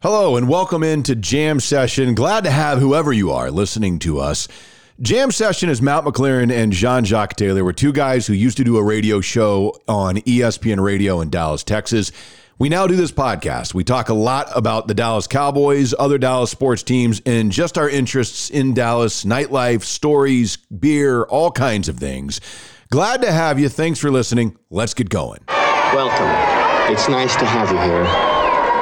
Hello and welcome into Jam Session. Glad to have whoever you are listening to us. Jam Session is Matt McLaren and Jean Jacques Taylor. We're two guys who used to do a radio show on ESPN Radio in Dallas, Texas. We now do this podcast. We talk a lot about the Dallas Cowboys, other Dallas sports teams, and just our interests in Dallas, nightlife, stories, beer, all kinds of things. Glad to have you. Thanks for listening. Let's get going. Welcome. It's nice to have you here.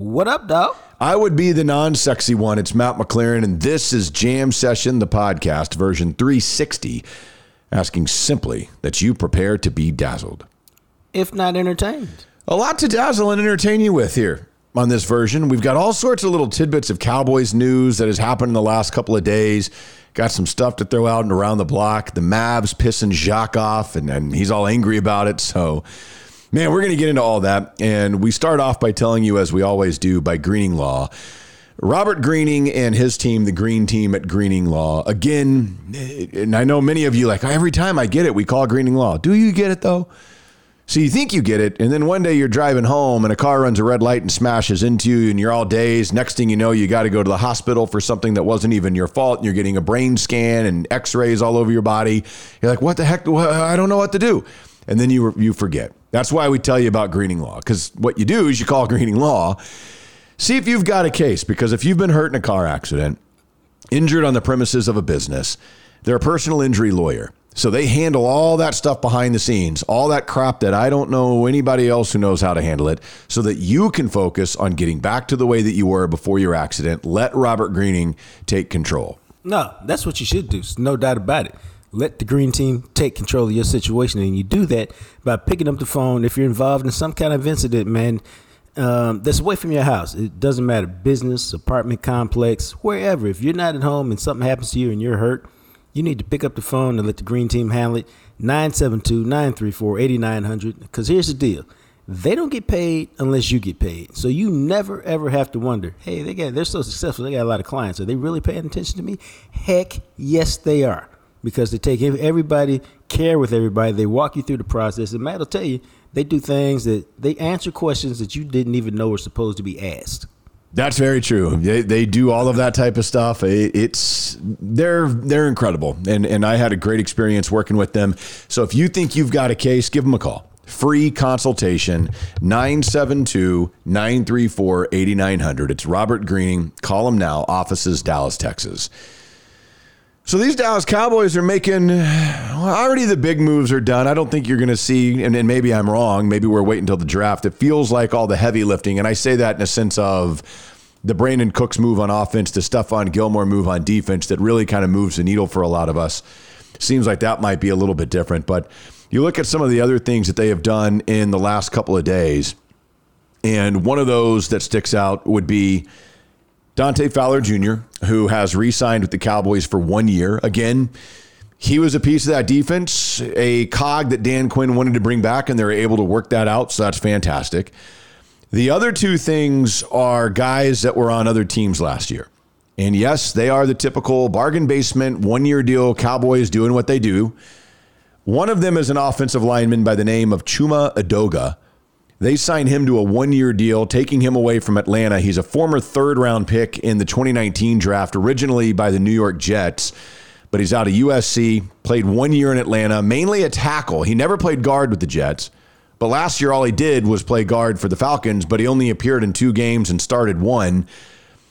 What up, dog? I would be the non sexy one. It's Matt McLaren, and this is Jam Session, the podcast, version 360, asking simply that you prepare to be dazzled. If not entertained. A lot to dazzle and entertain you with here on this version. We've got all sorts of little tidbits of Cowboys news that has happened in the last couple of days. Got some stuff to throw out and around the block. The Mavs pissing Jacques off, and, and he's all angry about it. So Man, we're going to get into all that. And we start off by telling you, as we always do, by Greening Law. Robert Greening and his team, the Green Team at Greening Law, again, and I know many of you like every time I get it, we call Greening Law. Do you get it though? So you think you get it, and then one day you're driving home and a car runs a red light and smashes into you, and you're all dazed. Next thing you know, you got to go to the hospital for something that wasn't even your fault. And you're getting a brain scan and x rays all over your body. You're like, what the heck? I don't know what to do. And then you, you forget. That's why we tell you about greening law, because what you do is you call greening law, see if you've got a case, because if you've been hurt in a car accident, injured on the premises of a business, they're a personal injury lawyer. So they handle all that stuff behind the scenes, all that crap that I don't know anybody else who knows how to handle it, so that you can focus on getting back to the way that you were before your accident. Let Robert Greening take control. No, that's what you should do. No doubt about it let the green team take control of your situation. And you do that by picking up the phone if you're involved in some kind of incident, man, um, that's away from your house. It doesn't matter, business, apartment complex, wherever. If you're not at home and something happens to you and you're hurt, you need to pick up the phone and let the green team handle it. 972 934 8900. Because here's the deal they don't get paid unless you get paid. So you never ever have to wonder, hey, they got they're so successful, they got a lot of clients. Are they really paying attention to me? Heck, yes, they are because they take everybody, care with everybody. They walk you through the process. And Matt will tell you, they do things that they answer questions that you didn't even know were supposed to be asked. That's very true. They, they do all of that type of stuff. It's they're they're incredible, and and I had a great experience working with them. So if you think you've got a case, give them a call. Free consultation 972 934 8900. It's Robert Greening. Call him now. Offices, Dallas, Texas. So these Dallas Cowboys are making well, already the big moves are done. I don't think you're going to see, and, and, maybe I'm wrong. Maybe we're waiting until the draft. It feels like all the heavy lifting, and I say that in a sense of the Brandin Cooks move on offense, the Stephon Gilmore move on defense that really kind of moves the needle for a lot of us. Seems like that might be a little bit different, but you look at some of the other things that they have done in the last couple of days, and one of those that sticks out would be Dante Fowler Jr., who has re signed with the Cowboys for one year. Again, he was a piece of that defense, a cog that Dan Quinn wanted to bring back, and they were able to work that out. So that's fantastic. The other two things are guys that were on other teams last year. And yes, they are the typical bargain basement, one year deal, Cowboys doing what they do. One of them is an offensive lineman by the name of Chuma Edoga they signed him to a one year deal, taking him away from Atlanta. He's a former third round pick in the 2019 draft, originally by the New York Jets, but he's out of USC, played one year in Atlanta, mainly a tackle. He never played guard with the Jets. But last year, all he did was play guard for the Falcons, but he only appeared in two games and started one.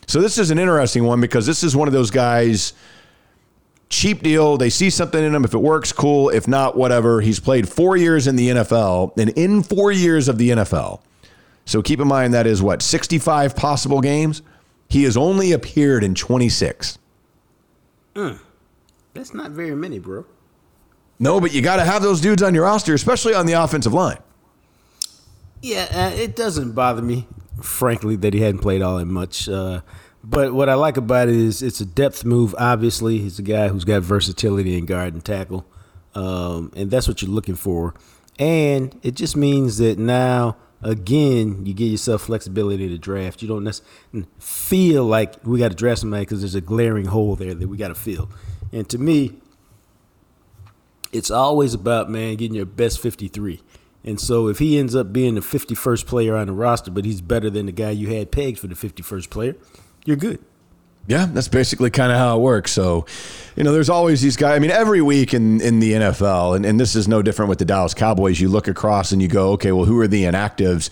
So this is an interesting one because this is one of those guys cheap deal. They see something in him. If it works, cool. If not, whatever. He's played four years in the NFL, and in four years of the NFL, so keep in mind that is what 65 possible games. He has only appeared in 26. That's not very many, bro. No, but you got to have those dudes on your roster, especially on the offensive line. Yeah, uh, it doesn't bother me, frankly, that he hadn't played all that much. Uh, but what I like about it is it's a depth move. Obviously, he's a guy who's got versatility in guard and tackle, um, and that's what you're looking for. And it just means that now, again, you give yourself flexibility to draft. You don't necessarily feel like we got to draft somebody because there's a glaring hole there that we got to fill. And to me, it's always about man getting your best 53. And so if he ends up being the 51st player on the roster, but he's better than the guy you had pegged for the 51st player, you're good. Yeah, that's basically kind of how it works. So, you know, there's always these guys. I mean, every week in, in the NFL, and, and this is no different with the Dallas Cowboys, you look across and you go, okay, well, who are the inactives?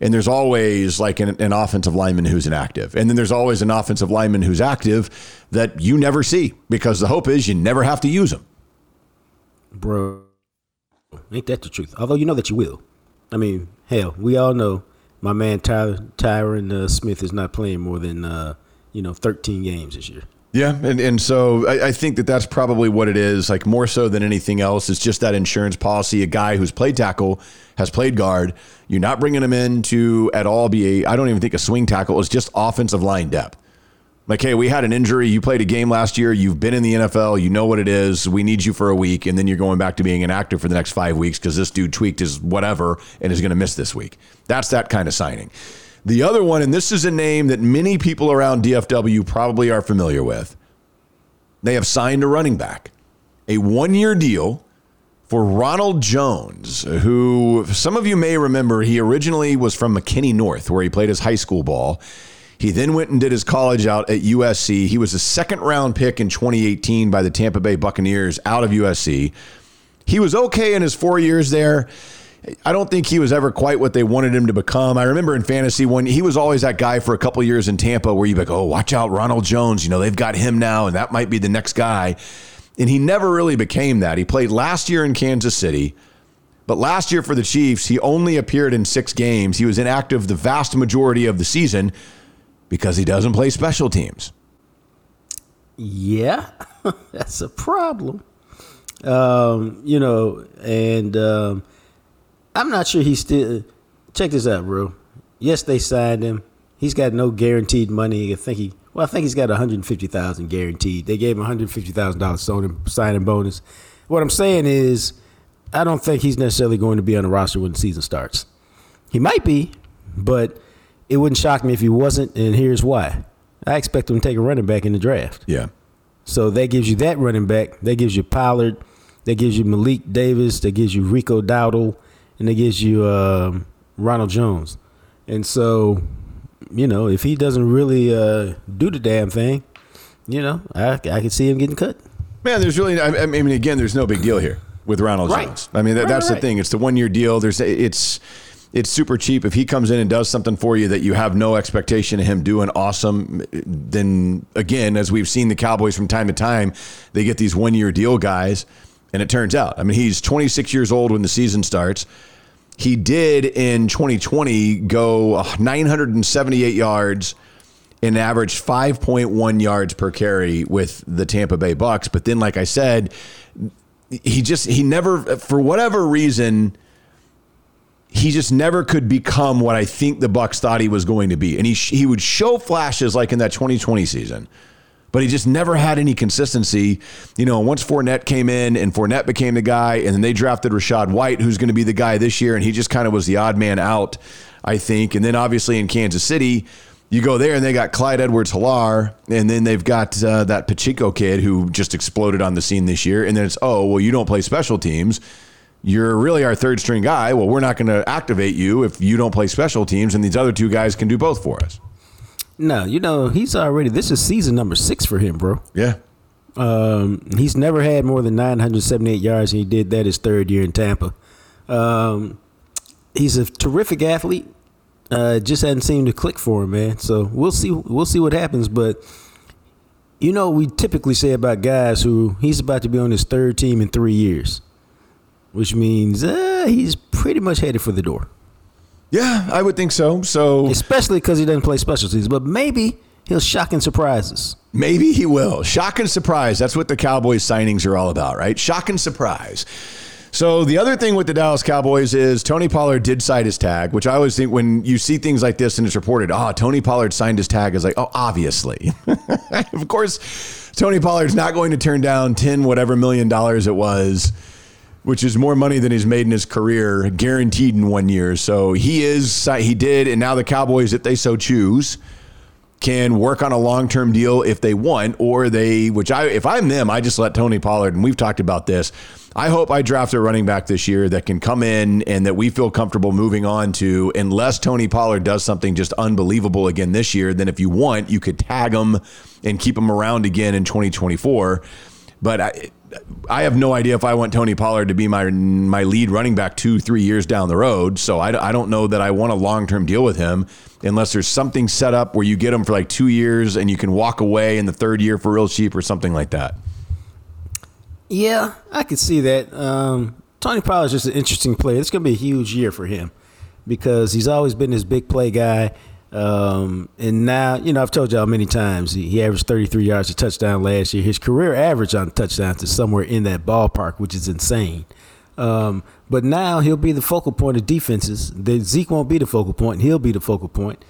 And there's always like an, an offensive lineman who's inactive. And then there's always an offensive lineman who's active that you never see because the hope is you never have to use them. Bro, ain't that the truth? Although you know that you will. I mean, hell, we all know my man Tyron uh, Smith is not playing more than uh, you know 13 games this year. Yeah, and, and so I, I think that that's probably what it is. Like more so than anything else, it's just that insurance policy. A guy who's played tackle has played guard. You're not bringing him in to at all be a. I don't even think a swing tackle. It's just offensive line depth. Like, hey, we had an injury. You played a game last year. You've been in the NFL. You know what it is. We need you for a week, and then you're going back to being an actor for the next five weeks because this dude tweaked his whatever and is going to miss this week. That's that kind of signing. The other one, and this is a name that many people around DFW probably are familiar with. They have signed a running back, a one year deal for Ronald Jones, who some of you may remember, he originally was from McKinney North, where he played his high school ball. He then went and did his college out at USC. He was a second round pick in 2018 by the Tampa Bay Buccaneers out of USC. He was okay in his four years there. I don't think he was ever quite what they wanted him to become. I remember in fantasy when he was always that guy for a couple years in Tampa where you'd be like, oh, watch out, Ronald Jones. You know, they've got him now, and that might be the next guy. And he never really became that. He played last year in Kansas City. But last year for the Chiefs, he only appeared in six games. He was inactive the vast majority of the season because he doesn't play special teams. Yeah, that's a problem. Um, you know, and um, I'm not sure he's still. Check this out, bro. Yes, they signed him. He's got no guaranteed money. I think he. Well, I think he's got 150,000 guaranteed. They gave him 150,000 dollars signing bonus. What I'm saying is, I don't think he's necessarily going to be on the roster when the season starts. He might be, but it wouldn't shock me if he wasn't. And here's why: I expect him to take a running back in the draft. Yeah. So that gives you that running back. That gives you Pollard. That gives you Malik Davis. That gives you Rico Dowdle, and that gives you um, Ronald Jones. And so, you know, if he doesn't really uh, do the damn thing, you know, I, I can see him getting cut. Man, there's really, I I mean, again, there's no big deal here with Ronald Right. Jones. I mean, that, Right, that's the thing. It's the one year deal. There's, it's, it's super cheap. If he comes in and does something for you that you have no expectation of him doing awesome, then again, as we've seen the Cowboys from time to time, they get these one year deal guys, and it turns out. I mean, he's 26 years old when the season starts. He did in 2020 go 978 yards and averaged 5.1 yards per carry with the Tampa Bay Bucks. But then, like I said, he just he never for whatever reason he just never could become what I think the Bucks thought he was going to be. And he he would show flashes like in that 2020 season. But he just never had any consistency. You know, once Fournette came in and Fournette became the guy, and then they drafted Rachaad White, who's going to be the guy this year, and he just kind of was the odd man out, I think. And then obviously in Kansas City, you go there and they got Clyde Edwards Helaire, and then they've got uh, that Pacheco kid who just exploded on the scene this year. And then it's, oh, well, you don't play special teams. You're really our third string guy. Well, we're not going to activate you if you don't play special teams, and these other two guys can do both for us. No, you know, he's already, this is season number six for him, bro. Yeah. Um, he's never had more than 978 yards, and he did that his third year in Tampa. Um, he's a terrific athlete. Uh, just hadn't seemed to click for him, man. So we'll see. We'll see what happens. But you know, we typically say about guys who he's about to be on his third team in three years, which means uh, he's pretty much headed for the door. Yeah, I would think so. So especially because he doesn't play specialties, but maybe he'll shock and surprise us. Maybe he will. Shock and surprise. That's what the Cowboys signings are all about, right? Shock and surprise. So the other thing with the Dallas Cowboys is Tony Pollard did sign his tag, which I always think when you see things like this and it's reported, oh, Tony Pollard signed his tag is like, oh, obviously. of course, Tony Pollard's not going to turn down 10 whatever million dollars it was, which is more money than he's made in his career, guaranteed in one year. So he is he did and now the Cowboys if they so choose can work on a long-term deal if they want or they which I if I'm them I just let Tony Pollard and we've talked about this I hope I draft a running back this year that can come in and that we feel comfortable moving on to unless Tony Pollard does something just unbelievable again this year then if you want you could tag him and keep him around again in 2024 but I I have no idea if I want Tony Pollard to be my my lead running back two, three years down the road. So I, I don't know that I want a long term deal with him unless there's something set up where you get him for like two years and you can walk away in the third year for real cheap or something like that. Yeah, I could see that. Um, Tony Pollard's just an interesting player. It's going to be a huge year for him because he's always been this big play guy. Um, and now, you know, I've told y'all many times he, he averaged 33 yards a touchdown last year. His career average on touchdowns is somewhere in that ballpark, which is insane. Um, but now he'll be the focal point of defenses. The, Zeke won't be the focal point; he'll be the focal point.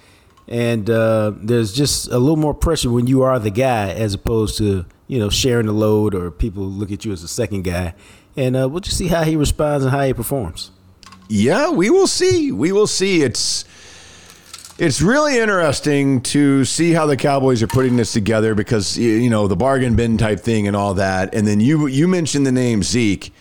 And uh, there's just a little more pressure when you are the guy, as opposed to you know sharing the load or people look at you as a second guy. And uh, we'll just see how he responds and how he performs. Yeah, we will see. We will see. It's it's really interesting to see how the Cowboys are putting this together because you know the bargain bin type thing and all that. And then you you mentioned the name Zeke.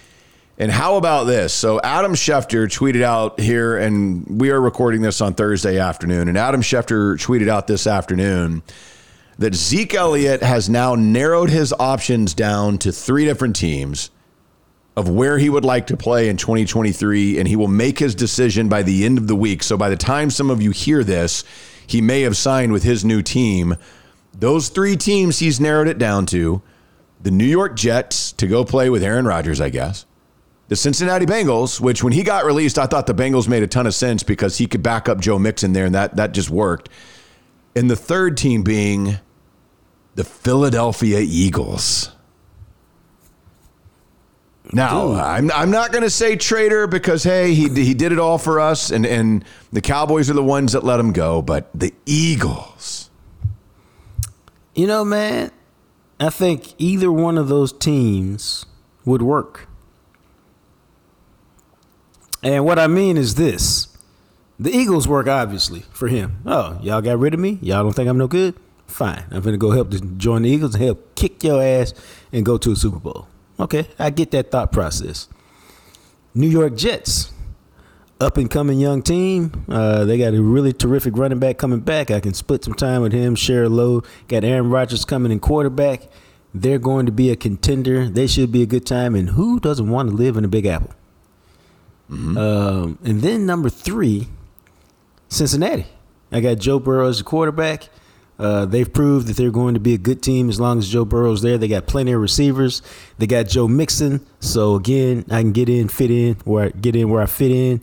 And how about this? So Adam Schefter tweeted out here, and we are recording this on Thursday afternoon. And Adam Schefter tweeted out this afternoon that Zeke Elliott has now narrowed his options down to three different teams of where he would like to play in 2023, and he will make his decision by the end of the week. So by the time some of you hear this, he may have signed with his new team. Those three teams he's narrowed it down to the New York Jets to go play with Aaron Rodgers, I guess. The Cincinnati Bengals, which when he got released, I thought the Bengals made a ton of sense because he could back up Joe Mixon there, and that, that just worked. And the third team being the Philadelphia Eagles. Now, I'm, I'm not going to say traitor because, hey, he, he did it all for us, and, and the Cowboys are the ones that let him go, but the Eagles. You know, man, I think either one of those teams would work. And what I mean is this the Eagles work, obviously, for him. Oh, y'all got rid of me? Y'all don't think I'm no good? Fine. I'm going to go help join the Eagles and help kick your ass and go to a Super Bowl. Okay, I get that thought process. New York Jets, up and coming young team. Uh, they got a really terrific running back coming back. I can split some time with him, share a load. Got Aaron Rodgers coming in quarterback. They're going to be a contender. They should be a good time. And who doesn't want to live in a Big Apple? Mm-hmm. Um, and then number three, Cincinnati. I got Joe Burrow as the quarterback. Uh, they've proved that they're going to be a good team as long as Joe Burrow's there. They got plenty of receivers. They got Joe Mixon. So again, I can get in, fit in where I get in where I fit in.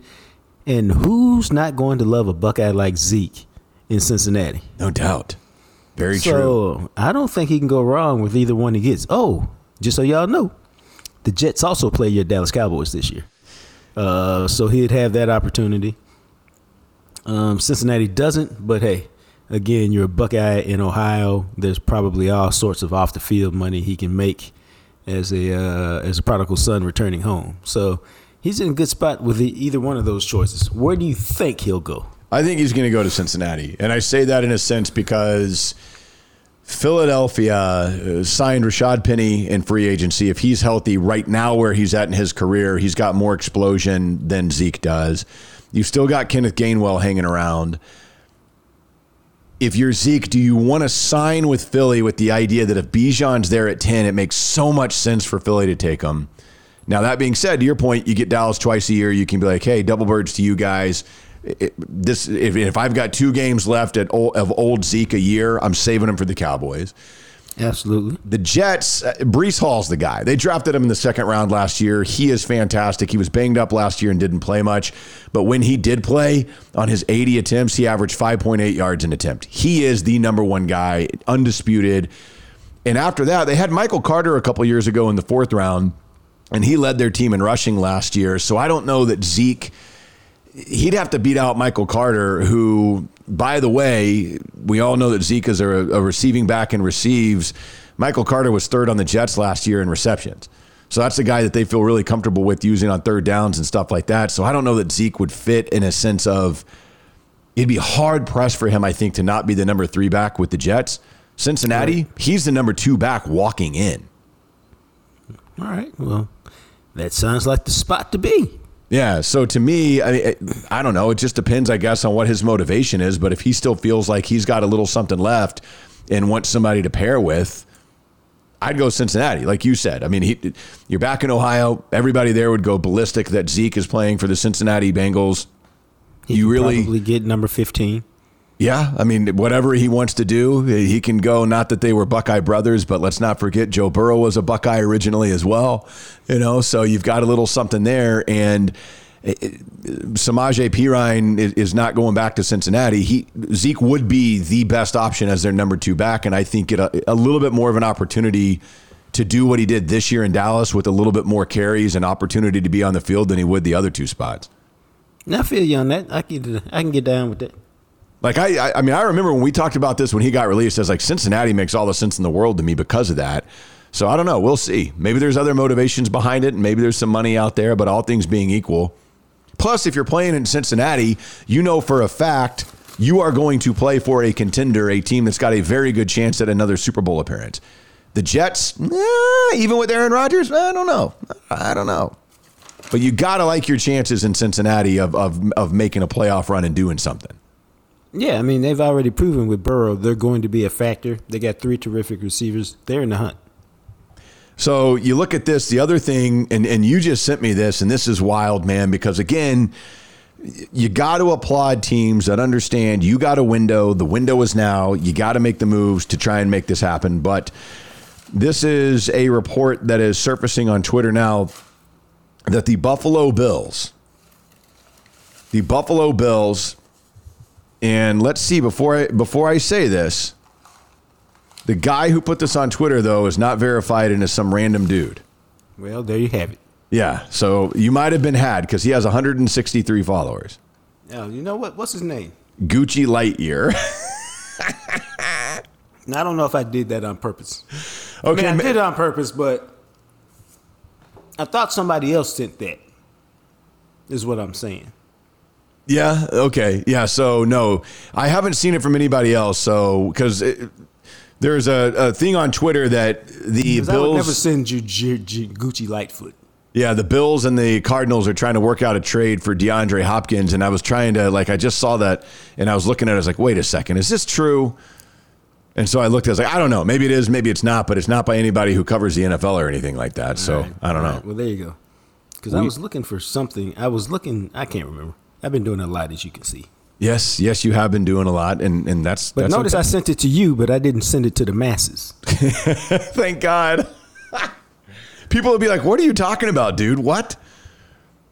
And who's not going to love a Buckeye like Zeke in Cincinnati? No doubt. Very so, true. So I don't think he can go wrong with either one he gets. Oh, just so y'all know, the Jets also play your Dallas Cowboys this year. Uh, so he'd have that opportunity. Um, Cincinnati doesn't, but hey, again, you're a Buckeye in Ohio. There's probably all sorts of off the field money he can make as a uh, as a prodigal son returning home. So he's in a good spot with the, either one of those choices. Where do you think he'll go? I think he's going to go to Cincinnati, and I say that in a sense because. Philadelphia uh, signed Rashad Penny in free agency. If he's healthy right now, where he's at in his career, he's got more explosion than Zeke does. You've still got Kenneth Gainwell hanging around if you're Zeke, do you want to sign with Philly with the idea that if Bijan's there at 10, it makes so much sense for Philly to take him? Now, that being said, to your point, you get Dallas twice a year. You can be like, hey, double birds to you guys. It, this if, if I've got two games left at old, of old Zeke a year, I'm saving them for the Cowboys. Absolutely. The Jets, uh, Breece Hall's the guy. They drafted him in the second round last year. He is fantastic. He was banged up last year and didn't play much. But when he did play on his 80 attempts, he averaged 5.8 yards an attempt. He is the number one guy, undisputed. And after that, they had Michael Carter a couple years ago in the fourth round, and he led their team in rushing last year. So I don't know that Zeke he'd have to beat out Michael Carter, who, by the way, we all know that Zeke is a, a, receiving back and receives. Michael Carter was third on the Jets last year in receptions. So that's the guy that they feel really comfortable with using on third downs and stuff like that. So I don't know that Zeke would fit in a sense of it'd be hard pressed for him, I think, to not be the number three back with the Jets. Cincinnati, he's the number two back walking in. All right. Well, that sounds like the spot to be. Yeah. So to me, I, mean, I don't know. It just depends, I guess, on what his motivation is. But if he still feels like he's got a little something left and wants somebody to pair with, I'd go Cincinnati, like you said. I mean, he, you're back in Ohio. Everybody there would go ballistic that Zeke is playing for the Cincinnati Bengals. He you really probably get number fifteen. Yeah, I mean, whatever he wants to do, he can go. Not that they were Buckeye brothers, but let's not forget Joe Burrow was a Buckeye originally as well. You know, so you've got a little something there. And eh, eh, Samaje Perine is not going back to Cincinnati. He Zeke would be the best option as their number two back, and I think it a, a little bit more of an opportunity to do what he did this year in Dallas with a little bit more carries and opportunity to be on the field than he would the other two spots. I feel you on that. I can I can get down with that. Like I, I mean, I remember when we talked about this when he got released. I was like, Cincinnati makes all the sense in the world to me because of that. So I don't know. We'll see. Maybe there's other motivations behind it, and maybe there's some money out there. But all things being equal, plus if you're playing in Cincinnati, you know for a fact you are going to play for a contender, a team that's got a very good chance at another Super Bowl appearance. The Jets, eh, even with Aaron Rodgers, I don't know. I don't know. But you got to like your chances in Cincinnati of, of, of making a playoff run and doing something. Yeah, I mean they've already proven with Burrow they're going to be a factor. They got three terrific receivers. They're in the hunt. So you look at this. The other thing, and and you just sent me this, and this is wild, man. Because again, you got to applaud teams that understand you got a window. The window is now. You got to make the moves to try and make this happen. But this is a report that is surfacing on Twitter now that the Buffalo Bills, the Buffalo Bills and let's see before I before I say this, the guy who put this on Twitter though is not verified and is some random dude. Well, there you have it. Yeah, so you might have been had because he has 163 followers. Oh, you know what? What's his name? Gucci Lightyear. now, I don't know if I did that on purpose. Okay, I, mean, I did it on purpose, but I thought somebody else sent that. Is what I'm saying. Yeah. Okay. Yeah. So no, I haven't seen it from anybody else. So because there's a, a, thing on Twitter that the Bills I would never send you G- G- Gucci Lightfoot. Yeah, the Bills and the Cardinals are trying to work out a trade for DeAndre Hopkins, and I was trying to like I just saw that, and I was looking at it. I was like, wait a second, is this true? And so I looked. I was like, I don't know. Maybe it is. Maybe it's not. But it's not by anybody who covers the NFL or anything like that. All so right. I don't know. Well, there you go. Because I was looking for something. I was looking. I can't remember. I've been doing a lot, as you can see. Yes, yes, you have been doing a lot, and and that's. But that's notice okay. I sent it to you, but I didn't send it to the masses. Thank God. People will be like, "What are you talking about, dude? What?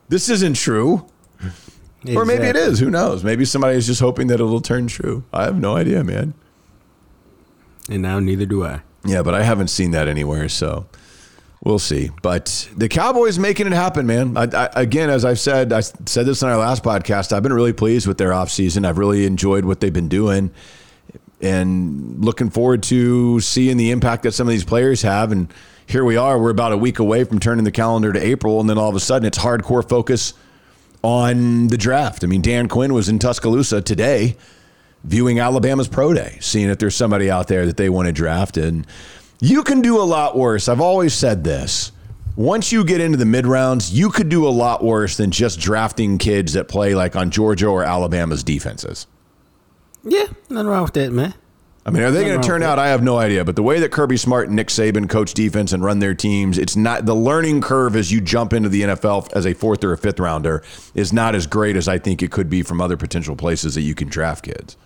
This isn't true." Exactly. Or maybe it is. Who knows? Maybe somebody is just hoping that it'll turn true. I have no idea, man. And now neither do I. Yeah, but I haven't seen that anywhere, so We'll see. But the Cowboys making it happen, man. I, I, again, as I've said, I said this in our last podcast, I've been really pleased with their offseason. I've really enjoyed what they've been doing and looking forward to seeing the impact that some of these players have. And here we are, we're about a week away from turning the calendar to April. And then all of a sudden, it's hardcore focus on the draft. I mean, Dan Quinn was in Tuscaloosa today viewing Alabama's pro day, seeing if there's somebody out there that they want to draft. And you can do a lot worse. I've always said this. Once you get into the mid rounds, you could do a lot worse than just drafting kids that play like on Georgia or Alabama's defenses. Yeah, nothing wrong with that, man. I mean, are they going to turn out? I have no idea. But the way that Kirby Smart and Nick Saban coach defense and run their teams, it's not the learning curve as you jump into the NFL as a fourth or a fifth rounder is not as great as I think it could be from other potential places that you can draft kids.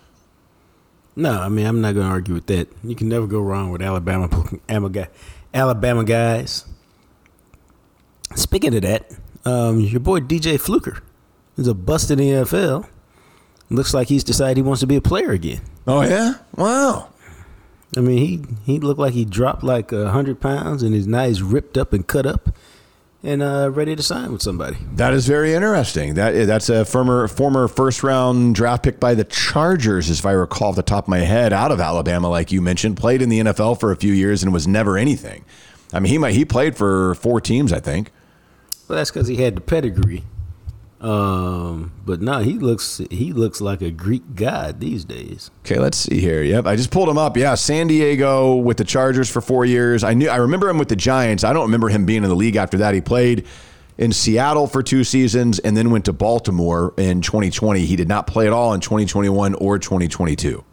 No, I mean I'm not going to argue with that. You can never go wrong with Alabama Alabama, guys. Speaking of that, um, your boy DJ Fluker is a bust in the NFL. Looks like he's decided he wants to be a player again. Oh yeah, wow. I mean, he he looked like he dropped like a hundred pounds, and his now he's ripped up and cut up, and uh, ready to sign with somebody. That is very interesting. That that's a former former first round draft pick by the Chargers, if I recall off the top of my head, out of Alabama, like you mentioned. Played in the NFL for a few years and was never anything. I mean, he might he played for four teams, I think. Well, that's because he had the pedigree. Um, but no, he looks he looks like a Greek god these days. Okay, let's see here. Yep, I just pulled him up. Yeah, San Diego with the Chargers for four years. I knew I remember him with the Giants. I don't remember him being in the league after that. He played in Seattle for two seasons and then went to Baltimore in 2020. He did not play at all in 2021 or 2022.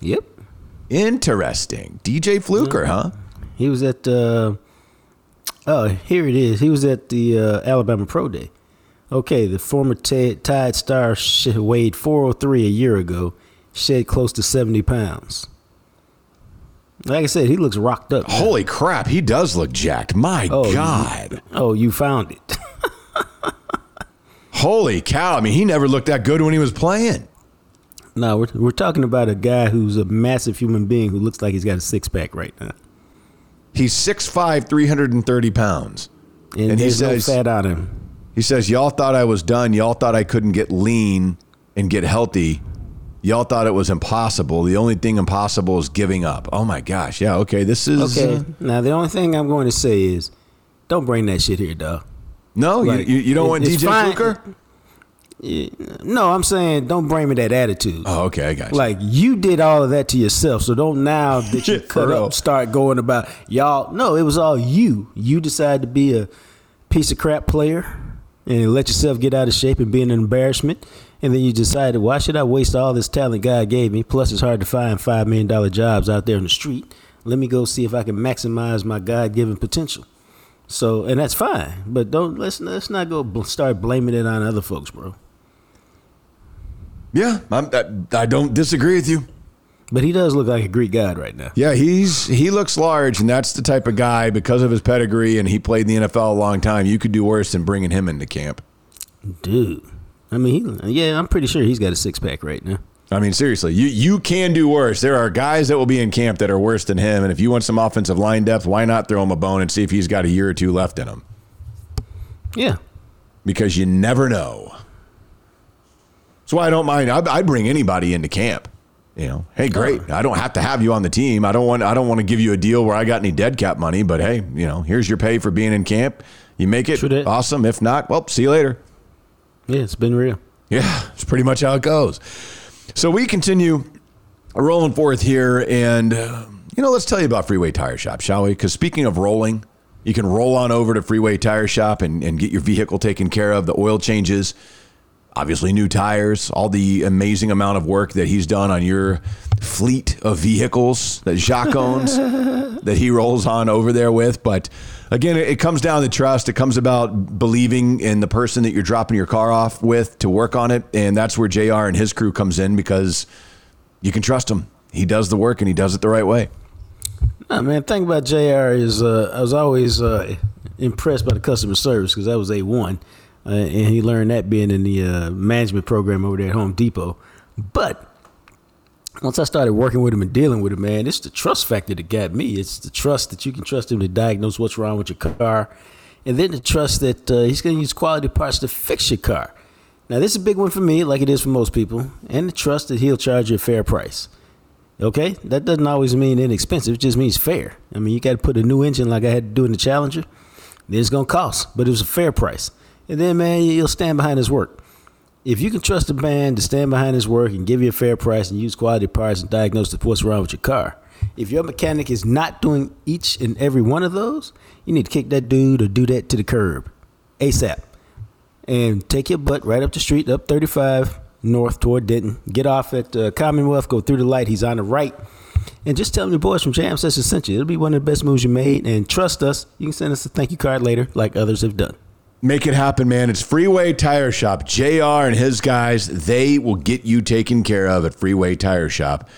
Yep. Interesting. DJ Fluker, huh? He was at uh oh here it is. He was at the uh, Alabama Pro Day. Okay, the former Tide star weighed 403 a year ago, shed close to 70 pounds. Like I said, he looks rocked up. Holy crap, he does look jacked. My Oh, you- God. Oh, you found it. Holy cow. I mean, he never looked that good when he was playing. no, we're, we're talking about a guy who's a massive human being who looks like he's got a six pack right now. He's 6'5, 330 pounds. And, And he says- no fat on him. He says, Y'all thought I was done. Y'all thought I couldn't get lean and get healthy. Y'all thought it was impossible. The only thing impossible is giving up. Oh my gosh. Yeah, okay. This is. Okay, uh, now the only thing I'm going to say is don't bring that shit here, dog. no, you- Like, you, you don't it- want DJ fine. Fluker? No, I'm saying don't bring me that attitude. Oh, okay. I got you. Like you did all of that to yourself, so don't now that you cut real. up start going about y'all. No, it was all you. You decided to be a piece of crap player and let yourself get out of shape and be an embarrassment. And then you decided, why should I waste all this talent God gave me? Plus, it's hard to find five million dollar jobs out there in the street. Let me go see if I can maximize my God given potential. So, and that's fine, but don't let's let's not go bl- start blaming it on other folks, bro. yeah, I'm, I, I don't disagree with you. But he does look like a Greek god right now. Yeah, he's he looks large, and that's the type of guy because of his pedigree, and he played in the NFL a long time. You could do worse than bringing him into camp. Dude. I mean, he, yeah, I'm pretty sure he's got a six pack right now. I mean, seriously, you you can do worse. There are guys that will be in camp that are worse than him, and if you want some offensive line depth, why not throw him a bone and see if he's got a year or two left in him? Yeah. Because you never know. That's why I don't mind. I'd, I'd bring anybody into camp. You know, hey, great. I don't have to have you on the team. I don't want. I don't want to give you a deal where I got any dead cap money. But hey, you know, here's your pay for being in camp. You make it that. awesome. If not, well, see you later. Yeah, it's been real. Yeah, it's pretty much how it goes. So we continue rolling forth here, and uh, you know, let's tell you about Freeway Tire Shop, shall we? Because speaking of rolling, you can roll on over to Freeway Tire Shop and, and get your vehicle taken care of. The oil changes, obviously new tires, all the amazing amount of work that he's done on your fleet of vehicles that Jacques owns that he rolls on over there with. But again, it, comes down to trust. It comes about believing in the person that you're dropping your car off with to work on it. And that's where JR and his crew comes in because you can trust him. He does the work and he does it the right way. Nah, man, thing about JR is uh, I was always uh, impressed by the customer service because that was A1. Uh, and he learned that being in the uh, management program over there at Home Depot. But once I started working with him and dealing with him, man, it's the trust factor that got me. It's the trust that you can trust him to diagnose what's wrong with your car. And then the trust that uh, he's going to use quality parts to fix your car. Now, this is a big one for me, like it is for most people. And the trust that he'll charge you a fair price. Okay, that doesn't always mean inexpensive. It just means fair. I mean, you got to put a new engine like I had to do in the Challenger. It's gonna cost, but it was a fair price. And then, man, you'll stand behind his work. If you can trust a man to stand behind his work and give you a fair price and use quality parts and diagnose what's wrong with your car, if your mechanic is not doing each and every one of those, you need to kick that dude or do that to the curb, ASAP, and take your butt right up the street, up 35 north toward Denton. Get off at uh, Commonwealth, go through the light. He's on the right. And just tell him the boys from Jam Sessions sent you. It'll be one of the best moves you made. And trust us, you can send us a thank you card later, like others have done. Make it happen, man. It's Freeway Tire Shop. JR and his guys, they will get you taken care of at Freeway Tire Shop.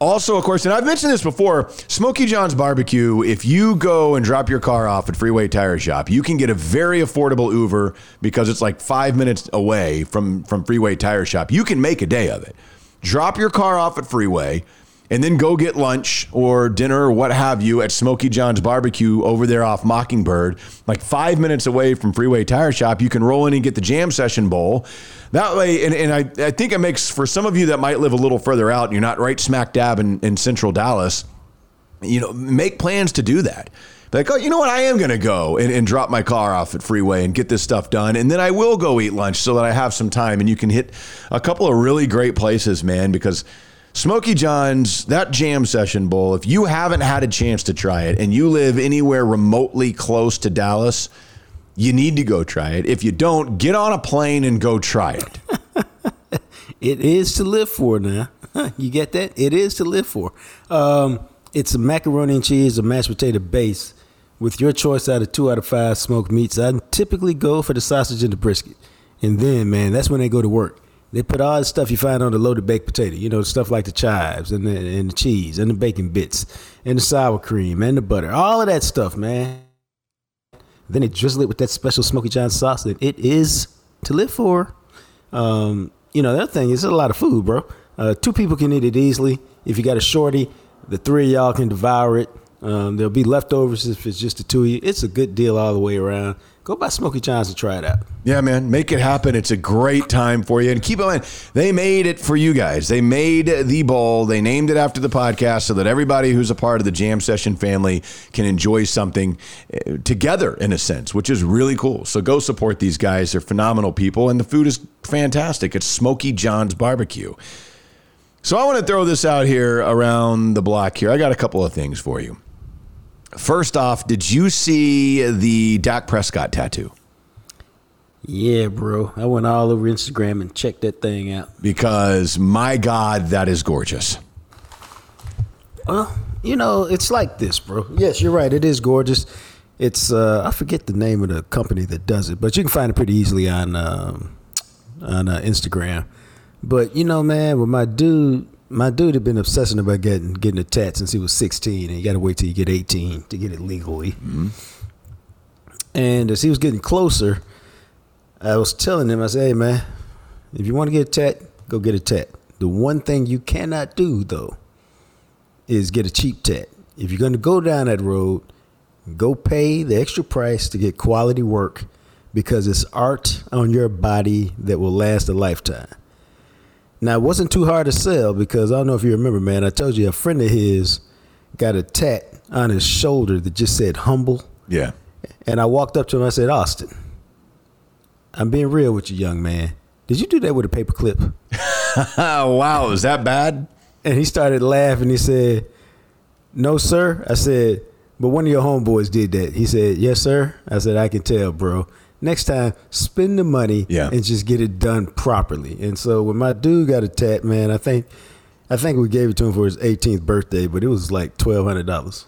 Also, of course, and I've mentioned this before, Smokey John's Barbecue, if you go and drop your car off at Freeway Tire Shop, you can get a very affordable Uber because it's like five minutes away from, from Freeway Tire Shop. You can make a day of it. Drop your car off at Freeway and then go get lunch or dinner or what have you at Smokey John's Barbecue over there off Mockingbird, like five minutes away from Freeway Tire Shop. You can roll in and get the Jam Session Bowl. That way, and, and I, I think it makes for some of you that might live a little further out and you're not right smack dab in, in central Dallas, you know, make plans to do that. Like, oh, you know what? I am going to go and, and drop my car off at Freeway and get this stuff done. And then I will go eat lunch so that I have some time. And you can hit a couple of really great places, man, because Smokey John's, that jam session bowl, if you haven't had a chance to try it and you live anywhere remotely close to Dallas, you need to go try it. If you don't, get on a plane and go try it. It is to live for now. you get that? It is to live for. Um, it's a macaroni and cheese, a mashed potato base with your choice out of two out of five smoked meats. I typically go for the sausage and the brisket. And then, man, that's when they go to work. They put all the stuff you find on the loaded baked potato, you know, stuff like the chives and the, and the cheese and the bacon bits and the sour cream and the butter, all of that stuff, man. Then they drizzle it with that special Smokey John sauce, and it is to live for. Um, you know, the other thing is a lot of food, bro. Uh, two people can eat it easily. If you got a shorty, the three of y'all can devour it. Um, there'll be leftovers if it's just the two of you. It's a good deal all the way around. Go by Smokey John's and try it out. Yeah, man, make it happen. It's a great time for you. And keep in mind, they made it for you guys. They made the bowl. They named it after the podcast so that everybody who's a part of the Jam Session family can enjoy something uh, together, in a sense, which is really cool. So go support these guys. They're phenomenal people, and the food is fantastic. It's Smokey John's Barbecue. So I want to throw this out here around the block here. I got a couple of things for you. First off, did you see the Dak Prescott tattoo? Yeah, bro. I went all over Instagram and checked that thing out. Because my God, that is gorgeous. Well, you know, it's like this, bro. Yes, you're right. It is gorgeous. It's uh, I forget the name of the company that does it, but you can find it pretty easily on um, on uh, Instagram. But you know, man, with my dude, my dude had been obsessing about getting getting a tat since he was 16, and you got to wait till you get 18 to get it legally. And as he was getting closer, I was telling him, I said, "Hey, man, if you want to get a tat, go get a tat. The one thing you cannot do though is get a cheap tat. If you're going to go down that road, go pay the extra price to get quality work because it's art on your body that will last a lifetime. Now, it wasn't too hard to sell because I don't know if you remember, man. I told you a friend of his got a tat on his shoulder that just said humble. Yeah. And I walked up to him. I said, Austin, I'm being real with you, young man. Did you do that with a paper clip? Wow. Is that bad? And he started laughing. He said, No, sir. I said, But one of your homeboys did that. He said, Yes, sir. I said, I can tell, bro. Next time, spend the money Yeah. and just get it done properly. And so when my dude got a tat, man, I think I think we gave it to him for his 18th birthday, but it was like twelve hundred dollars.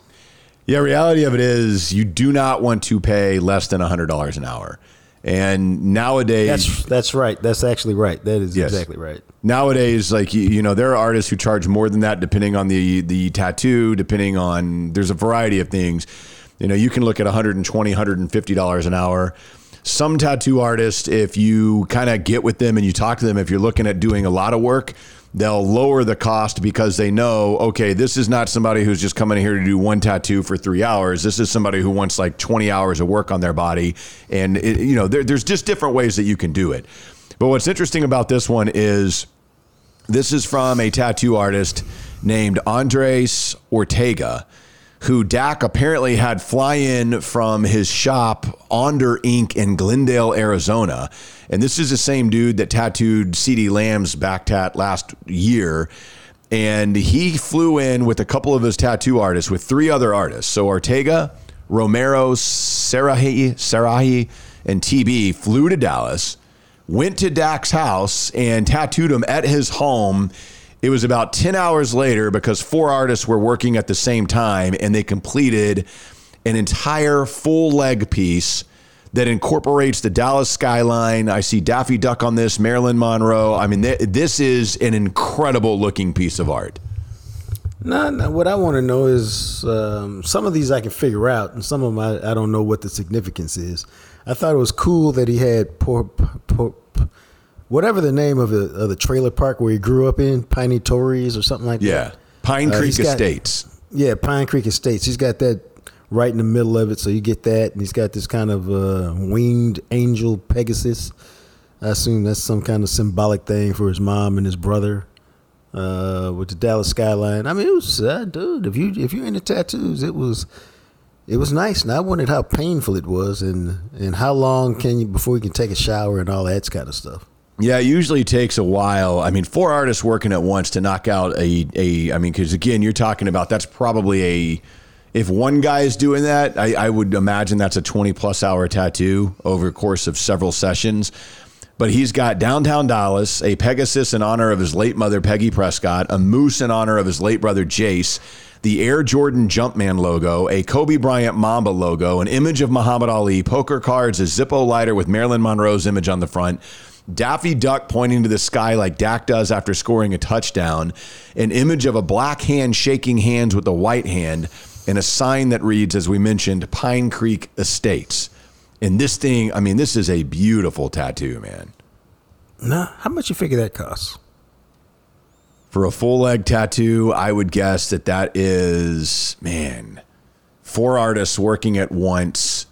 Yeah, reality of it is you do not want to pay less than $100 an hour. And nowadays, That's that's right. That's actually right. That is Yes. exactly right. nowadays like you, you know there are artists who charge more than that depending on the the tattoo depending on there's a variety of things you know you can look at 120 150 dollars an hour some tattoo artists if you kind of get with them and you talk to them if you're looking at doing a lot of work they'll lower the cost because they know okay this is not somebody who's just coming here to do one tattoo for three hours. This is somebody who wants like 20 hours of work on their body. And it, you know there, there's just different ways that you can do it. But what's interesting about this one is this is from a tattoo artist named Andres Ortega, who Dak apparently had fly in from his shop, Onder Inc. in Glendale, Arizona. And this is the same dude that tattooed CeeDee Lamb's back tat last year. And he flew in with a couple of his tattoo artists, with three other artists. So Ortega, Romero, Sarahi, Sarahi, and TB flew to Dallas went to Dak's house and tattooed him at his home. It was about 10 hours later because four artists were working at the same time and they completed an entire full leg piece that incorporates the Dallas skyline. I see Daffy Duck on this, Marilyn Monroe. I mean, th- this is an incredible looking piece of art. No, no, what I want to know is um, some of these I can figure out, and some of them I, I don't know what the significance is. I thought it was cool that he had poor, poor whatever the name of the, of the trailer park where he grew up in, Piney Torreys or something like Yeah. that. Yeah, Pine Uh, Creek he's got- Estates. Yeah, Pine Creek Estates. He's got that right in the middle of it, so you get that, and he's got this kind of uh, winged angel Pegasus. I assume that's some kind of symbolic thing for his mom and his brother uh, with the Dallas skyline. I mean, it was uh, dude. If you if you're into tattoos, it was it was nice, and I wondered how painful it was, and and how long can you before you can take a shower and all that kind of stuff. Yeah, it usually takes a while. I mean, four artists working at once to knock out a a. I mean, because again, you're talking about that's probably a. If one guy is doing that, I, I would imagine that's a 20 plus hour tattoo over course of several sessions. But he's got downtown Dallas, a Pegasus in honor of his late mother Peggy Prescott, a moose in honor of his late brother Jace, the Air Jordan Jumpman logo, a Kobe Bryant Mamba logo, an image of Muhammad Ali, poker cards, a Zippo lighter with Marilyn Monroe's image on the front, Daffy Duck pointing to the sky like Dak does after scoring a touchdown, an image of a black hand shaking hands with a white hand, and a sign that reads, as we mentioned, Pine Creek Estates. And this thing, I mean, this is a beautiful tattoo, man. Nah, how much you figure that costs? For a full leg tattoo, I would guess that that is, man, four artists working at once.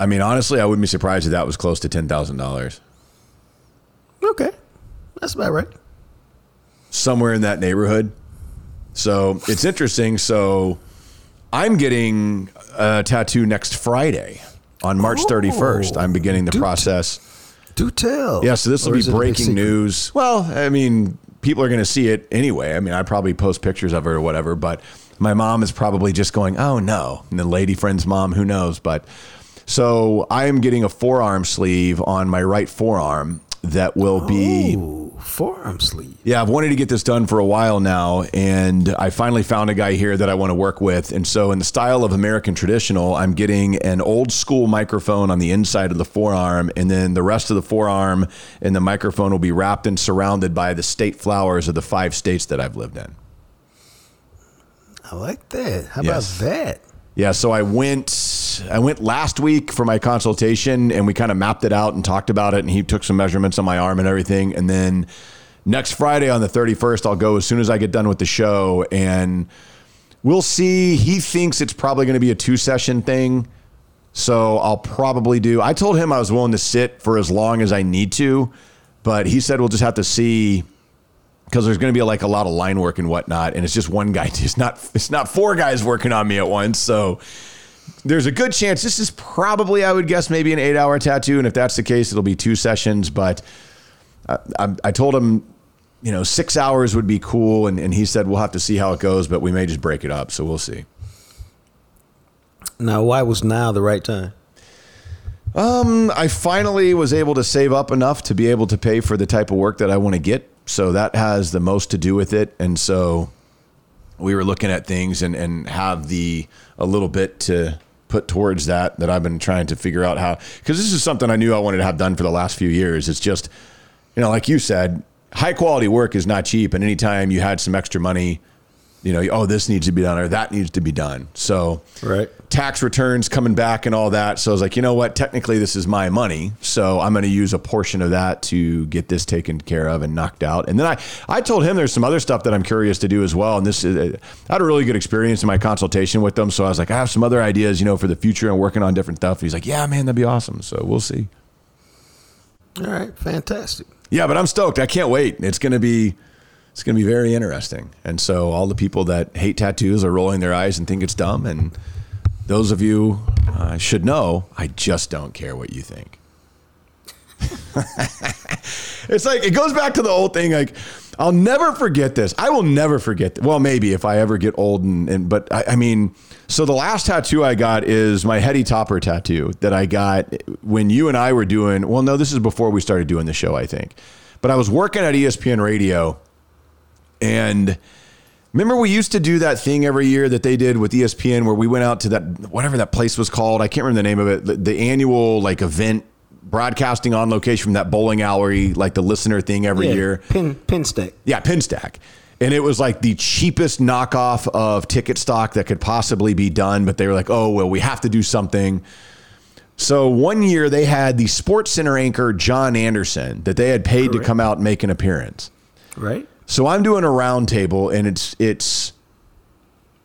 I mean, honestly, I wouldn't be surprised if that was close to $10,000. Okay, that's about right. somewhere in that neighborhood. So it's interesting. So I'm getting a tattoo next Friday on March 31st. I'm beginning the do- process. Do tell. Yeah, so this will be is it a big breaking news. Well, I mean, people are going to see it anyway. I mean, I probably post pictures of it or whatever, but my mom is probably just going, "Oh no," and the lady friend's mom, who knows? But so I am getting a forearm sleeve on my right forearm that will be. Ooh, forearm sleeve. Yeah, I've wanted to get this done for a while now, and I finally found a guy here that I want to work with. And so, in the style of American traditional, I'm getting an old school microphone on the inside of the forearm, and then the rest of the forearm and the microphone will be wrapped and surrounded by the state flowers of the five states that I've lived in. I like that. How Yes. about that? Yeah, so I went I went last week for my consultation and we kind of mapped it out and talked about it and he took some measurements on my arm and everything and then next Friday on the 31st I'll go as soon as I get done with the show and we'll see he thinks it's probably going to be a two session thing. So I'll probably do I told him I was willing to sit for as long as I need to, but he said we'll just have to see because there's going to be like a lot of line work and whatnot, and it's just one guy. It's not it's not four guys working on me at once. So there's a good chance this is probably I would guess maybe an eight hour tattoo, and if that's the case, it'll be two sessions. But I, I, I told him, you know, six hours would be cool, and, and he said we'll have to see how it goes, but we may just break it up. So we'll see. Now, why was now the right time? Um, I finally was able to save up enough to be able to pay for the type of work that I want to get. So that has the most to do with it. And so we were looking at things and, and have the a little bit to put towards that that I've been trying to figure out how because this is something I knew I wanted to have done for the last few years. It's just, you know, like you said, high quality work is not cheap. And anytime you had some extra money, you know, oh, this needs to be done or that needs to be done. So Right. tax returns coming back and all that. So I was like, you know what? Technically, this is my money, so I'm going to use a portion of that to get this taken care of and knocked out. And then I, I told him there's some other stuff that I'm curious to do as well. And this, is, I had a really good experience in my consultation with them. So I was like, I have some other ideas, you know, for the future and working on different stuff. And He's like, yeah, man, that'd be awesome. So we'll see. All right, fantastic. Yeah, but I'm stoked. I can't wait. It's going to be it's going to be very interesting. And so all the people that hate tattoos are rolling their eyes and think it's dumb and those of you uh, should know, I just don't care what you think. it's like it goes back to the old thing like I'll never forget this. I will never forget. Th- well, maybe if I ever get old and, and but I, I mean, so the last tattoo I got is my Hetty Topper tattoo that I got when you and I were doing. Well, no, this is before we started doing the show, I think. But I was working at ESPN Radio, and Remember, we used to do that thing every year that they did with ESPN, where we went out to that whatever that place was called. I can't remember the name of it. The, the annual like event broadcasting on location from that bowling alley, like the listener thing every Yeah, year. Pin pin stack. Yeah, Pinstack. And it was like the cheapest knockoff of ticket stock that could possibly be done. But they were like, oh, well, we have to do something. So one year they had the SportsCenter anchor, John Anderson, that they had paid to come out and make an appearance. Right. So I'm doing a roundtable, and it's it's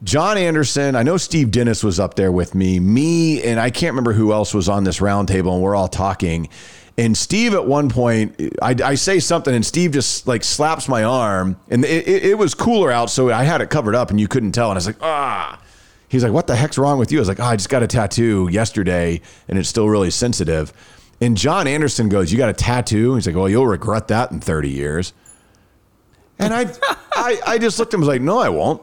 John Anderson. I know Steve Dennis was up there with me. Me and I can't remember who else was on this roundtable, and we're all talking. And Steve, at one point, I, I say something, and Steve just like slaps my arm, and it, it, it was cooler out, so I had it covered up, and you couldn't tell. And I was like, ah. He's like, "What the heck's wrong with you?" I was like, oh, "I just got a tattoo yesterday, and it's still really sensitive." And John Anderson goes, "You got a tattoo?" He's like, "Well, you'll regret that in 30 years." And I, I, I just looked at him and was like, no, I won't.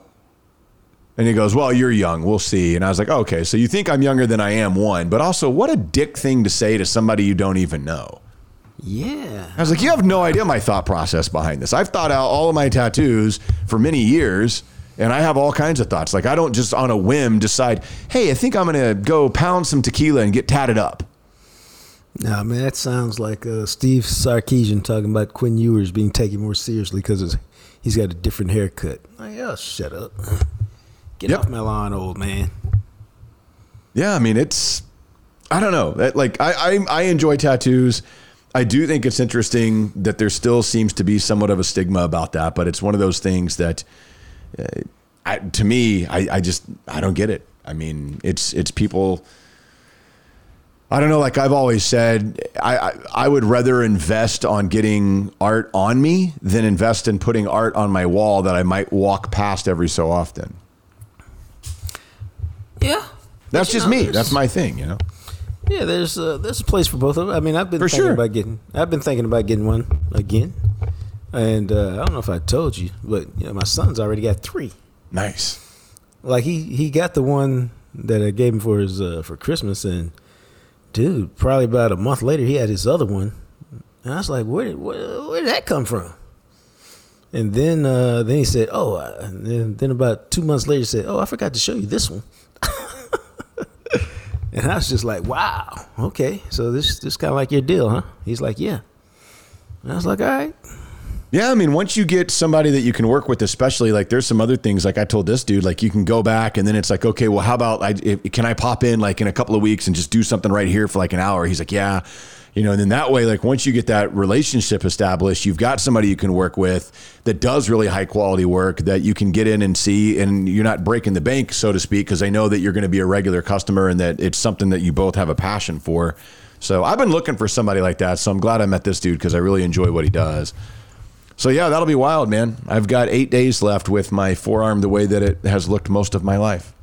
And he goes, well, you're young. We'll see. And I was like, okay, so you think I'm younger than I am, one, but also what a dick thing to say to somebody you don't even know. Yeah. I was like, you have no idea my thought process behind this. I've thought out all of my tattoos for many years, and I have all kinds of thoughts. Like, I don't just on a whim decide, hey, I think I'm going to go pound some tequila and get tatted up. Nah, man, that sounds like uh, Steve Sarkisian talking about Quinn Ewers being taken more seriously because he's got a different haircut. Like, oh, shut up. Get Yep. off my lawn, old man. Yeah, I mean it's I don't know. That- Like I, I I enjoy tattoos. I do think it's interesting that there still seems to be somewhat of a stigma about that, but it's one of those things that uh, I, to me I, I just I don't get it. I mean, it's it's people I don't know. Like I've always said, I, I I would rather invest on getting art on me than invest in putting art on my wall that I might walk past every so often. Yeah. That's just know, me. That's my thing. You know. Yeah, there's uh, there's a place for both of them. I mean, I've been For thinking sure. about getting I've been thinking about getting one again, and uh, I don't know if I told you, but you know, my son's already got three. Nice. Like he he got the one that I gave him for his uh, for Christmas, and dude, probably about a month later, he had his other one, and I was like, where did where, where did that come from? And then uh, then he said, oh, and then, then about two months later, he said, oh, I forgot to show you this one. And I was just like, wow, okay. So this this kind of like your deal, huh? He's like, yeah. And I was like, all right. Yeah, I mean, once you get somebody that you can work with, especially like there's some other things. Like I told this dude, like you can go back and then it's like, okay, well, how about I? If, can I pop in like in a couple of weeks and just do something right here for like an hour? He's like, yeah, you know. And then that way, like once you get that relationship established, you've got somebody you can work with that does really high quality work that you can get in and see, and you're not breaking the bank, so to speak, because they know that you're going to be a regular customer and that it's something that you both have a passion for. So I've been looking for somebody like that. So I'm glad I met this dude because I really enjoy what he does. So yeah, that'll be wild, man. I've got eight days left with my forearm the way that it has looked most of my life.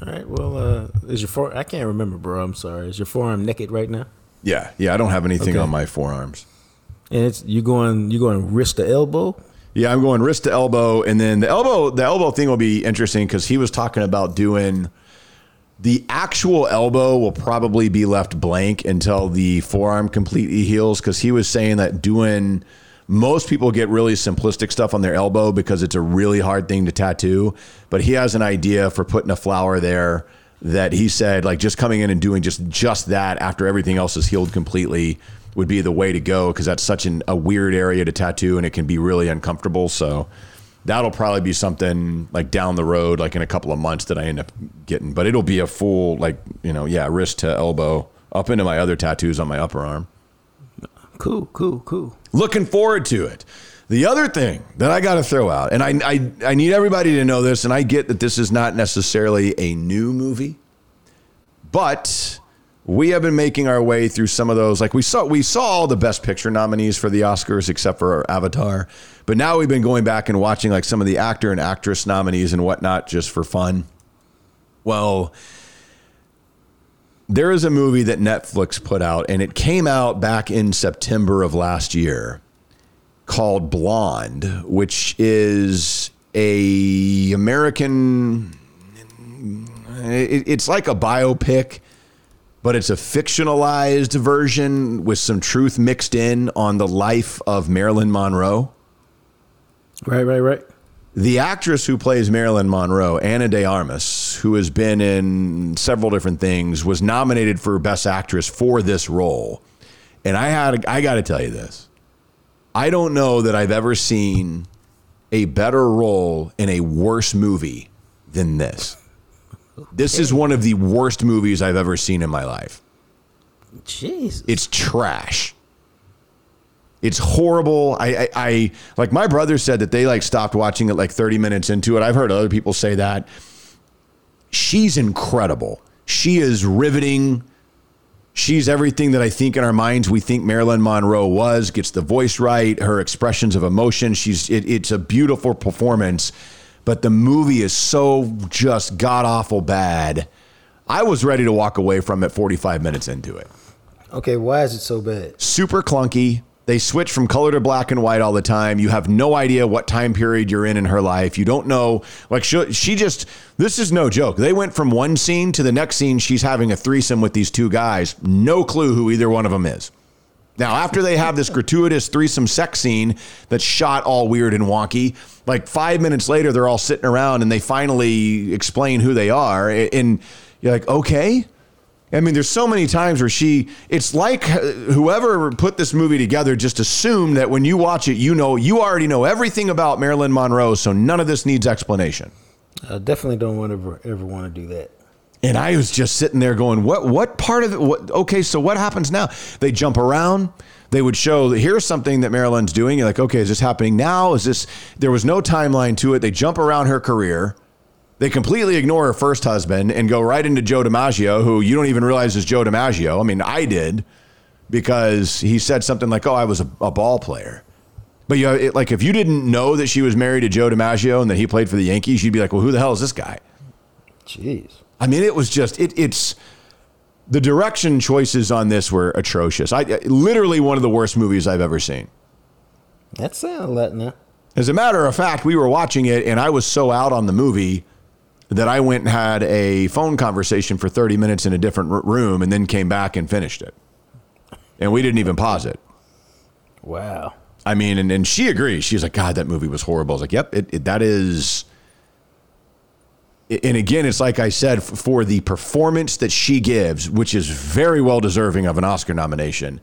All right. Well, uh, is your fore? I can't remember, bro. I'm sorry. Is your forearm naked right now? Yeah, yeah. I don't have anything Okay. on my forearms. And it's you going you going wrist to elbow? Yeah, I'm going wrist to elbow, and then the elbow. The elbow thing will be interesting because he was talking about doing the actual elbow will probably be left blank until the forearm completely heals. Because he was saying that doing most people get really simplistic stuff on their elbow because it's a really hard thing to tattoo. But he has an idea for putting a flower there that he said like just coming in and doing just just that after everything else is healed completely would be the way to go because that's such an, a weird area to tattoo and it can be really uncomfortable. So that'll probably be something like down the road, like in a couple of months that I end up getting. But it'll be a full like you know yeah wrist to elbow up into my other tattoos on my upper arm. Cool, cool, cool. Looking forward to it. The other thing that I got to throw out, and I, I I need everybody to know this, and I get that this is not necessarily a new movie, but we have been making our way through some of those. Like we saw, we saw all the Best Picture nominees for the Oscars, except for Avatar. But now we've been going back and watching like some of the actor and actress nominees and whatnot, just for fun. Well, there is a movie that Netflix put out, and it came out back in September of last year called Blonde, which is a American. It's like a biopic, but it's a fictionalized version with some truth mixed in on the life of Marilyn Monroe. Right, right, right. The actress who plays Marilyn Monroe, Ana de Armas, who has been in several different things, was nominated for Best Actress for this role. And I had I got to tell you this. I don't know that I've ever seen a better role in a worse movie than this. This is one of the worst movies I've ever seen in my life. Jesus. It's trash. It's horrible. I, I, I like my brother said that they like stopped watching it like 30 minutes into it. I've heard other people say that. She's incredible. She is riveting. She's everything that I think in our minds we think Marilyn Monroe was. Gets the voice right, her expressions of emotion. She's it, it's a beautiful performance, but the movie is so just god awful bad. I was ready to walk away from it 45 minutes into it okay, why is it so bad? super clunky. They switch from color to black and white all the time. You have no idea what time period you're in in her life. You don't know. Like she, she just, this is no joke. They went from one scene to the next scene. She's having a threesome with these two guys. No clue who either one of them is. Now, after they have this gratuitous threesome sex scene that's shot all weird and wonky, like five minutes later, they're all sitting around and they finally explain who they are. And you're like, okay. I mean, there's so many times where she, it's like whoever put this movie together just assumed that when you watch it, you know, you already know everything about Marilyn Monroe, so none of this needs explanation. I definitely don't want to ever, ever want to do that. And I was just sitting there going, what, what part of it? What, okay, so what happens now? They jump around. They would show, that here's something that Marilyn's doing. You're like, okay, is this happening now? Is this, there was no timeline to it. They jump around her career. They completely ignore her first husband and go right into Joe DiMaggio, who you don't even realize is Joe DiMaggio. I mean, I did because he said something like, oh, I was a, a ball player. But you know, it, like if you didn't know that she was married to Joe DiMaggio and that he played for the Yankees, you'd be like, well, who the hell is this guy? Jeez. I mean, it was just it, it's the direction choices on this were atrocious. I literally one of the worst movies I've ever seen. That sounds like now. As a matter of fact, we were watching it and I was so out on the movie that I went and had a phone conversation for 30 minutes in a different r- room and then came back and finished it. And we didn't even pause it. Wow. I mean, and, and she agrees. She's like, God, that movie was horrible. I was like, yep, it, it, that is. And again, it's like I said, for the performance that she gives, which is very well deserving of an Oscar nomination.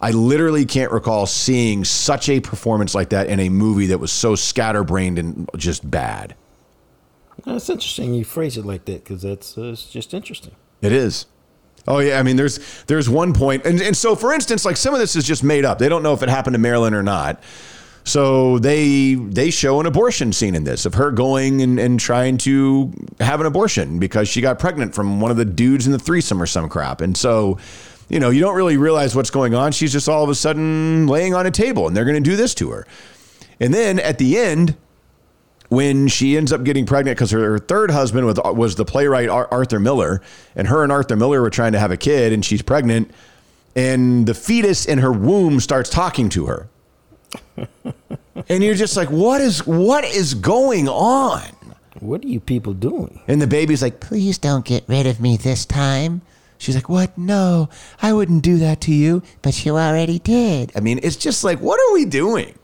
I literally can't recall seeing such a performance like that in a movie that was so scatterbrained and just bad. That's interesting. You phrase it like that because that's uh, it's just interesting. It is. Oh yeah, I mean, there's there's one point, and and so for instance, like some of this is just made up. They don't know if it happened to Marilyn or not. So they they show an abortion scene in this of her going and, and trying to have an abortion because she got pregnant from one of the dudes in the threesome or some crap. And so, you know, you don't really realize what's going on. She's just all of a sudden laying on a table and they're going to do this to her. And then at the end, when she ends up getting pregnant because her third husband was, was the playwright Ar- Arthur Miller, and her and Arthur Miller were trying to have a kid, and she's pregnant, and the fetus in her womb starts talking to her, and you're just like, what is what is going on? What are you people doing? And the baby's like, please don't get rid of me this time. She's like, what? No, I wouldn't do that to you, but you already did. I mean, it's just like, what are we doing?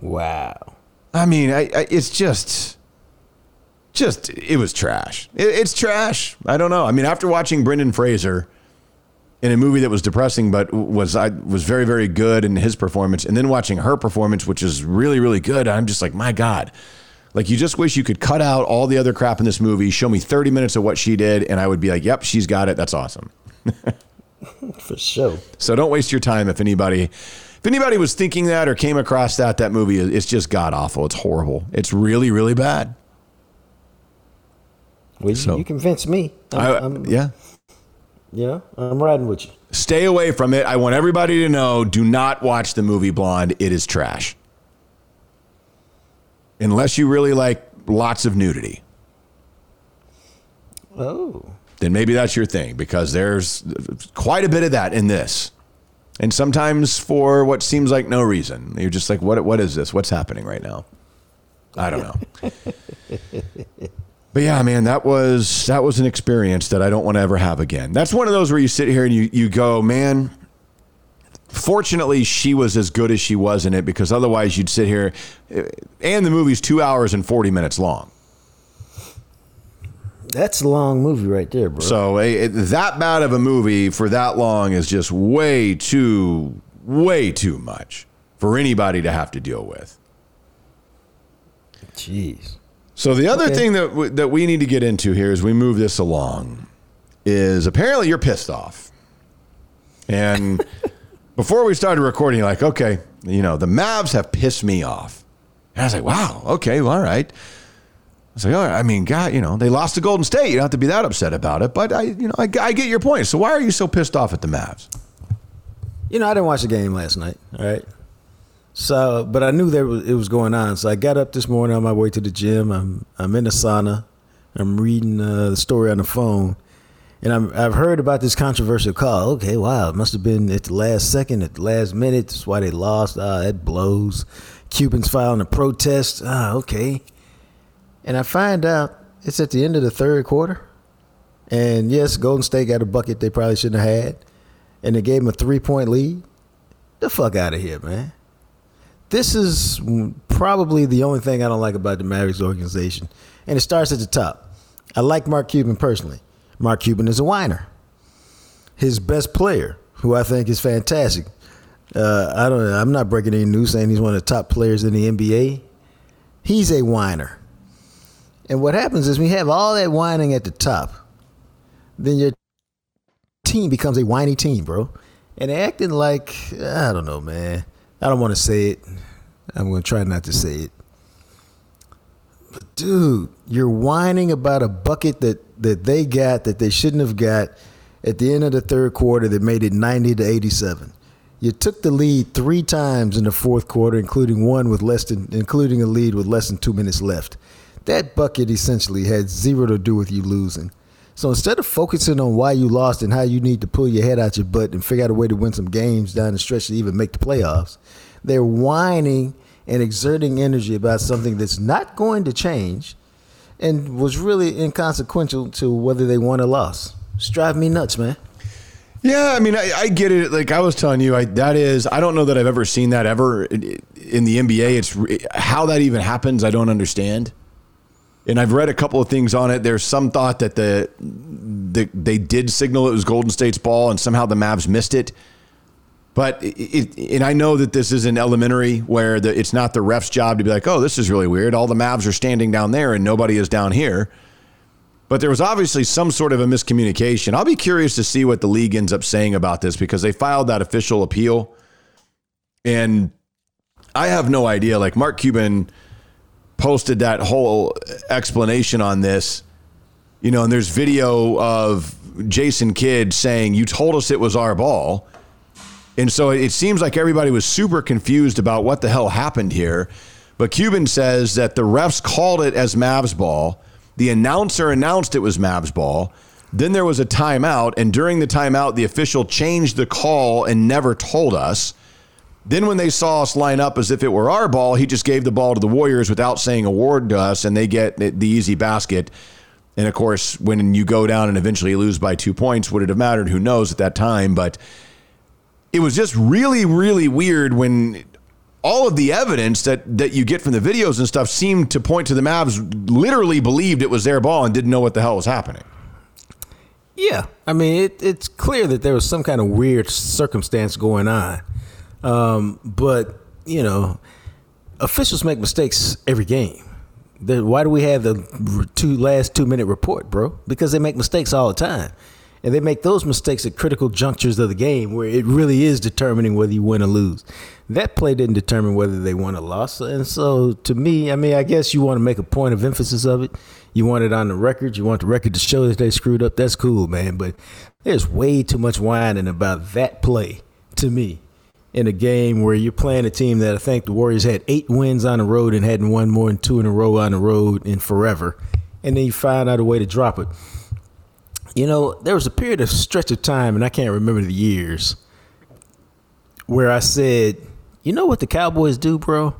Wow. I mean, I, I, it's just, just it was trash. It, it's trash. I don't know. I mean, after watching Brendan Fraser in a movie that was depressing, but was I was very very good in his performance, and then watching her performance, which is really really good, I'm just like, my God. Like you just wish you could cut out all the other crap in this movie, show me 30 minutes of what she did, and I would be like, "Yep, she's got it. That's awesome." For sure. So don't waste your time if anybody if anybody was thinking that or came across that that movie it's just god awful. It's horrible. It's really really bad. Well, So- you, convinced me. I'm, I, I'm, yeah. Know, I'm riding with you. Stay away from it. I want everybody to know do not watch the movie Blonde. It is trash. Unless you really like lots of nudity, Oh. then maybe that's your thing because there's quite a bit of that in this. And sometimes for what seems like no reason. You're just like, what, what is this? What's happening right now? I don't know. But yeah, man, that was that was an experience that I don't want to ever have again. That's one of those where you sit here and you you go, man, fortunately, she was as good as she was in it because otherwise you'd sit here, eh, and the movie's two hours and 40 minutes long. That's a long movie right there, bro. So eh, that bad of a movie for that long is just way too, way too much for anybody to have to deal with. Jeez. So the other Okay. thing that w- that we need to get into here as we move this along is apparently you're pissed off. And before we started recording, you're like, okay, you know, the Mavs have pissed me off. And I was like, wow, okay, well, all right. I was like, right, I mean, God, you know, they lost to Golden State. You don't have to be that upset about it. But I, you know, I, I get your point. So why are you so pissed off at the Mavs? You know, I didn't watch the game last night. Right. So, but I knew there was it was going on. So I got up this morning on my way to the gym. I'm I'm in the sauna. I'm reading uh, the story on the phone, and I'm, I've heard about this controversial call. Okay, wow, it must have been at the last second, at the last minute. That's why they lost. Ah, that blows. Cuban's filing a protest. Ah, okay. And I find out it's at the end of the third quarter. And yes, Golden State got a bucket they probably shouldn't have had. And they gave them a three point lead. The fuck out of here, man. This is probably the only thing I don't like about the Mavericks organization. And it starts at the top. I like Mark Cuban personally. Mark Cuban is a whiner. His best player, who I think is fantastic. Uh, I don't. I'm not breaking any news saying he's one of the top players in the NBA. He's a whiner. And what happens is we have all that whining at the top, then your team becomes a whiny team, bro. And acting like I don't know, man. I don't want to say it. I'm gonna try not to say it. But dude, you're whining about a bucket that that they got that they shouldn't have got at the end of the third quarter that made it 90 to 87. You took the lead three times in the fourth quarter, including one with less than including a lead with less than two minutes left. That bucket essentially had zero to do with you losing. So instead of focusing on why you lost and how you need to pull your head out your butt and figure out a way to win some games down the stretch to even make the playoffs, they're whining and exerting energy about something that's not going to change and was really inconsequential to whether they won or lost. It's driving me nuts, man. Yeah, I mean, I, I get it. Like I was telling you, I, that is, I don't know that I've ever seen that ever in, the NBA. It's how that even happens. I don't understand. And I've read a couple of things on it. There's some thought that the, the they did signal it was Golden State's ball, and somehow the Mavs missed it. But it, it, and I know that this is an elementary where the, it's not the ref's job to be like, oh, this is really weird. All the Mavs are standing down there and nobody is down here. But there was obviously some sort of a miscommunication. I'll be curious to see what the league ends up saying about this because they filed that official appeal. And I have no idea. Like Mark Cuban posted that whole explanation on this, you know, and there's video of Jason Kidd saying, You told us it was our ball. And so it seems like everybody was super confused about what the hell happened here. But Cuban says that the refs called it as Mavs ball. The announcer announced it was Mavs ball. Then there was a timeout. And during the timeout, the official changed the call and never told us. Then, when they saw us line up as if it were our ball, he just gave the ball to the Warriors without saying a word to us, and they get the easy basket. And of course, when you go down and eventually lose by two points, would it have mattered? Who knows at that time? But it was just really, really weird when all of the evidence that that you get from the videos and stuff seemed to point to the Mavs literally believed it was their ball and didn't know what the hell was happening. Yeah, I mean, it, it's clear that there was some kind of weird circumstance going on. Um, but, you know, officials make mistakes every game. Why do we have the two last two minute report, bro? Because they make mistakes all the time. And they make those mistakes at critical junctures of the game where it really is determining whether you win or lose. That play didn't determine whether they won or lost. And so to me, I mean, I guess you want to make a point of emphasis of it. You want it on the record. You want the record to show that they screwed up. That's cool, man. But there's way too much whining about that play to me in a game where you're playing a team that I think the Warriors had eight wins on the road and hadn't won more than two in a row on the road in forever. And then you find out a way to drop it. You know, there was a period of stretch of time, and I can't remember the years, where I said, you know what the Cowboys do, bro?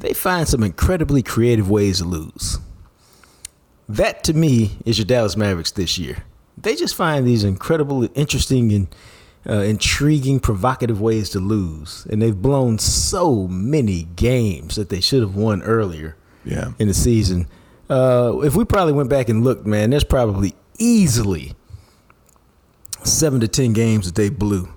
They find some incredibly creative ways to lose. That to me is your Dallas Mavericks this year. They just find these incredible, interesting, and uh, intriguing, provocative ways to lose, and they've blown so many games that they should have won earlier Yeah. in the season. Uh, if we probably went back and looked, man, there's probably easily seven to ten games that they blew,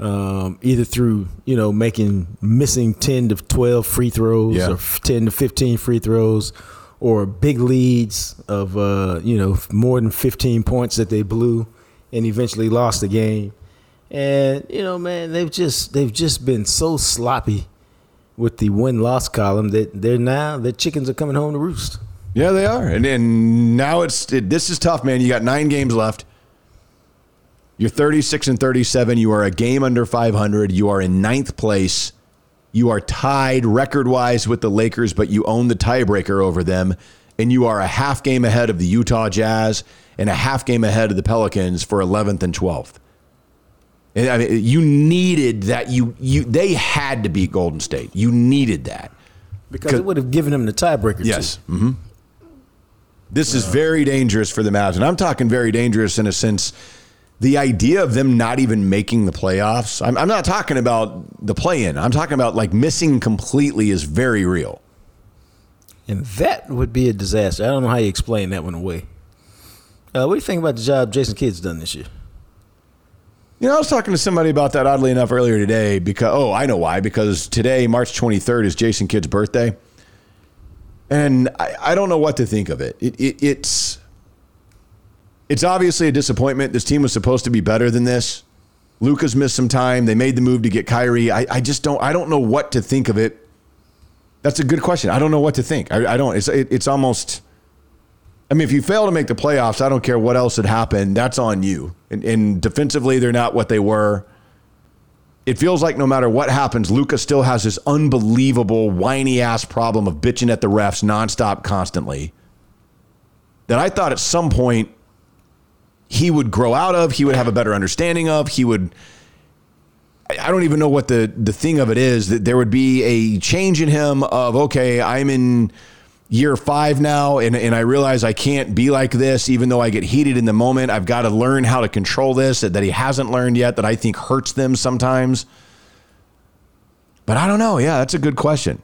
um, either through you know making missing ten to twelve free throws Yeah. or ten to fifteen free throws, or big leads of uh, you know more than fifteen points that they blew and eventually lost the game. And you know, man, they've just they've just been so sloppy with the win loss column that they're now the chickens are coming home to roost. Yeah, they are. And, and now it's it, this is tough, man. You got nine games left. You're 36 and 37. You are a game under 500. You are in ninth place. You are tied record wise with the Lakers, but you own the tiebreaker over them. And you are a half game ahead of the Utah Jazz and a half game ahead of the Pelicans for 11th and 12th. And I mean, you needed that. You you they had to beat Golden State. You needed that. Because it would have given them the tiebreaker. Yes. Too. hmm This is very dangerous for the Mavs. And I'm talking very dangerous in a sense. The idea of them not even making the playoffs, I'm, I'm not talking about the play in. I'm talking about like missing completely is very real. And that would be a disaster. I don't know how you explain that one away. Uh, what do you think about the job Jason Kidd's done this year? You know, I was talking to somebody about that oddly enough earlier today because, oh, I know why. Because today, March 23rd, is Jason Kidd's birthday. And I, I don't know what to think of it. It, it. It's it's obviously a disappointment. This team was supposed to be better than this. Luka's missed some time. They made the move to get Kyrie. I, I just don't I don't know what to think of it. That's a good question. I don't know what to think. I, I don't. It's it, it's almost. I mean, if you fail to make the playoffs, I don't care what else had happened. That's on you. And, and defensively, they're not what they were. It feels like no matter what happens, Luka still has this unbelievable whiny ass problem of bitching at the refs nonstop, constantly. That I thought at some point he would grow out of, he would have a better understanding of, he would. I don't even know what the the thing of it is that there would be a change in him of okay, I'm in year five now, and, and I realize I can't be like this, even though I get heated in the moment. I've got to learn how to control this that, that he hasn't learned yet, that I think hurts them sometimes. But I don't know. Yeah, that's a good question.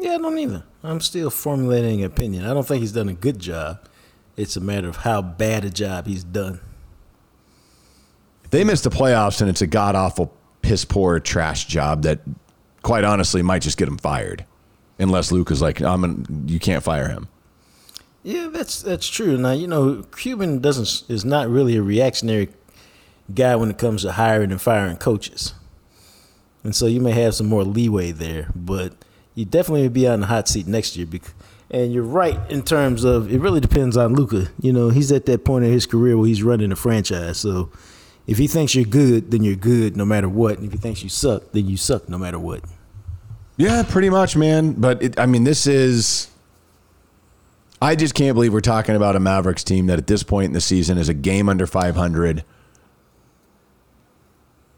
Yeah, I don't either. I'm still formulating an opinion. I don't think he's done a good job. It's a matter of how bad a job he's done. If they miss the playoffs and it's a god awful, piss poor, trash job that, quite honestly, might just get him fired, unless Luke is like, I'm an, you can't fire him. Yeah, that's that's true. Now you know Cuban doesn't is not really a reactionary guy when it comes to hiring and firing coaches, and so you may have some more leeway there. But you definitely would be on the hot seat next year. Because, and you're right in terms of it really depends on Luka. You know, he's at that point in his career where he's running a franchise. So if he thinks you're good, then you're good no matter what. And if he thinks you suck, then you suck no matter what. Yeah, pretty much, man. But it, I mean, this is. I just can't believe we're talking about a Mavericks team that at this point in the season is a game under 500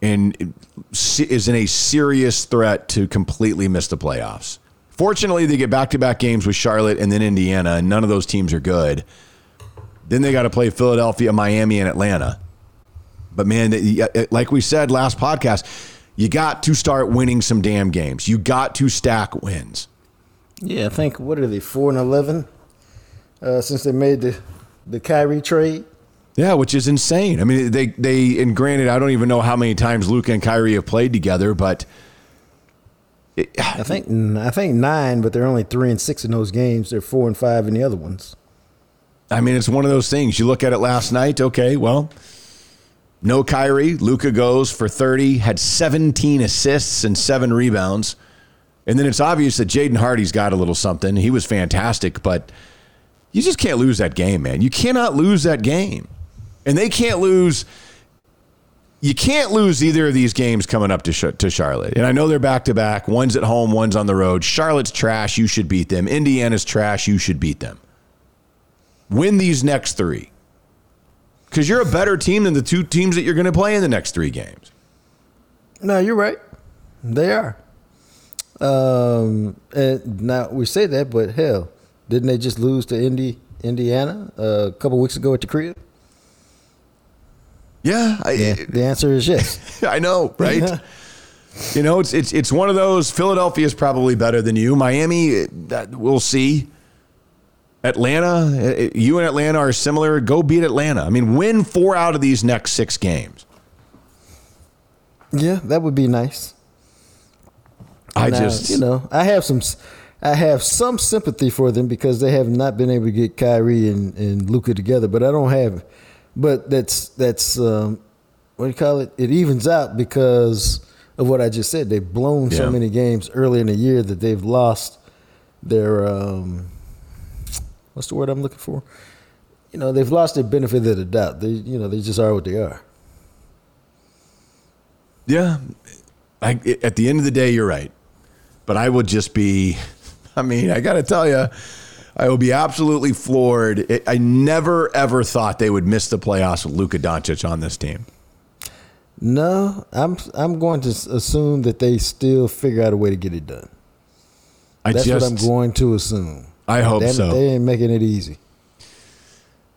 and is in a serious threat to completely miss the playoffs. Fortunately, they get back to back games with Charlotte and then Indiana, and none of those teams are good. Then they got to play Philadelphia, Miami, and Atlanta. But man, like we said last podcast, you got to start winning some damn games. You got to stack wins. Yeah, I think what are they four and eleven uh, since they made the the Kyrie trade. Yeah, which is insane. I mean, they they and granted, I don't even know how many times Luka and Kyrie have played together, but it, I think I think nine, but they're only three and six in those games. They're four and five in the other ones. I mean, it's one of those things. You look at it last night. Okay, well, no Kyrie. Luka goes for thirty, had seventeen assists and seven rebounds, and then it's obvious that Jaden Hardy's got a little something. He was fantastic, but you just can't lose that game, man. You cannot lose that game. And they can't lose. You can't lose either of these games coming up to, to Charlotte. And I know they're back to back. One's at home, one's on the road. Charlotte's trash. You should beat them. Indiana's trash. You should beat them. Win these next three. Because you're a better team than the two teams that you're going to play in the next three games. No, you're right. They are. Um, and now we say that, but hell, didn't they just lose to Indy, Indiana uh, a couple weeks ago at the crib? Yeah, I, Yeah, the answer is yes. I know, right? you know, it's it's it's one of those. Philadelphia is probably better than you. Miami, that we'll see. Atlanta, eh, you and Atlanta are similar. Go beat Atlanta. I mean, win four out of these next six games. yeah, that would be nice. I just, you know, I have some, I have some sympathy for them because they have not been able to get Kyrie and, and Luka together. But I don't have, but that's that's um, what do you call it? It evens out because of what I just said. They've blown Yeah. so many games early in the year that they've lost their um, what's the word I'm looking for? You know, they've lost their benefit of the doubt. They, you know, they just are what they are. yeah. I, at the end of the day, you're right. But I would just be, I mean, I got to tell you, I will be absolutely floored. It, I never ever thought they would miss the playoffs with Luka Doncic on this team. No, I'm I'm going to assume that they still figure out a way to get it done. I That's just, what I'm going to assume. I hope it, so. They ain't making it easy.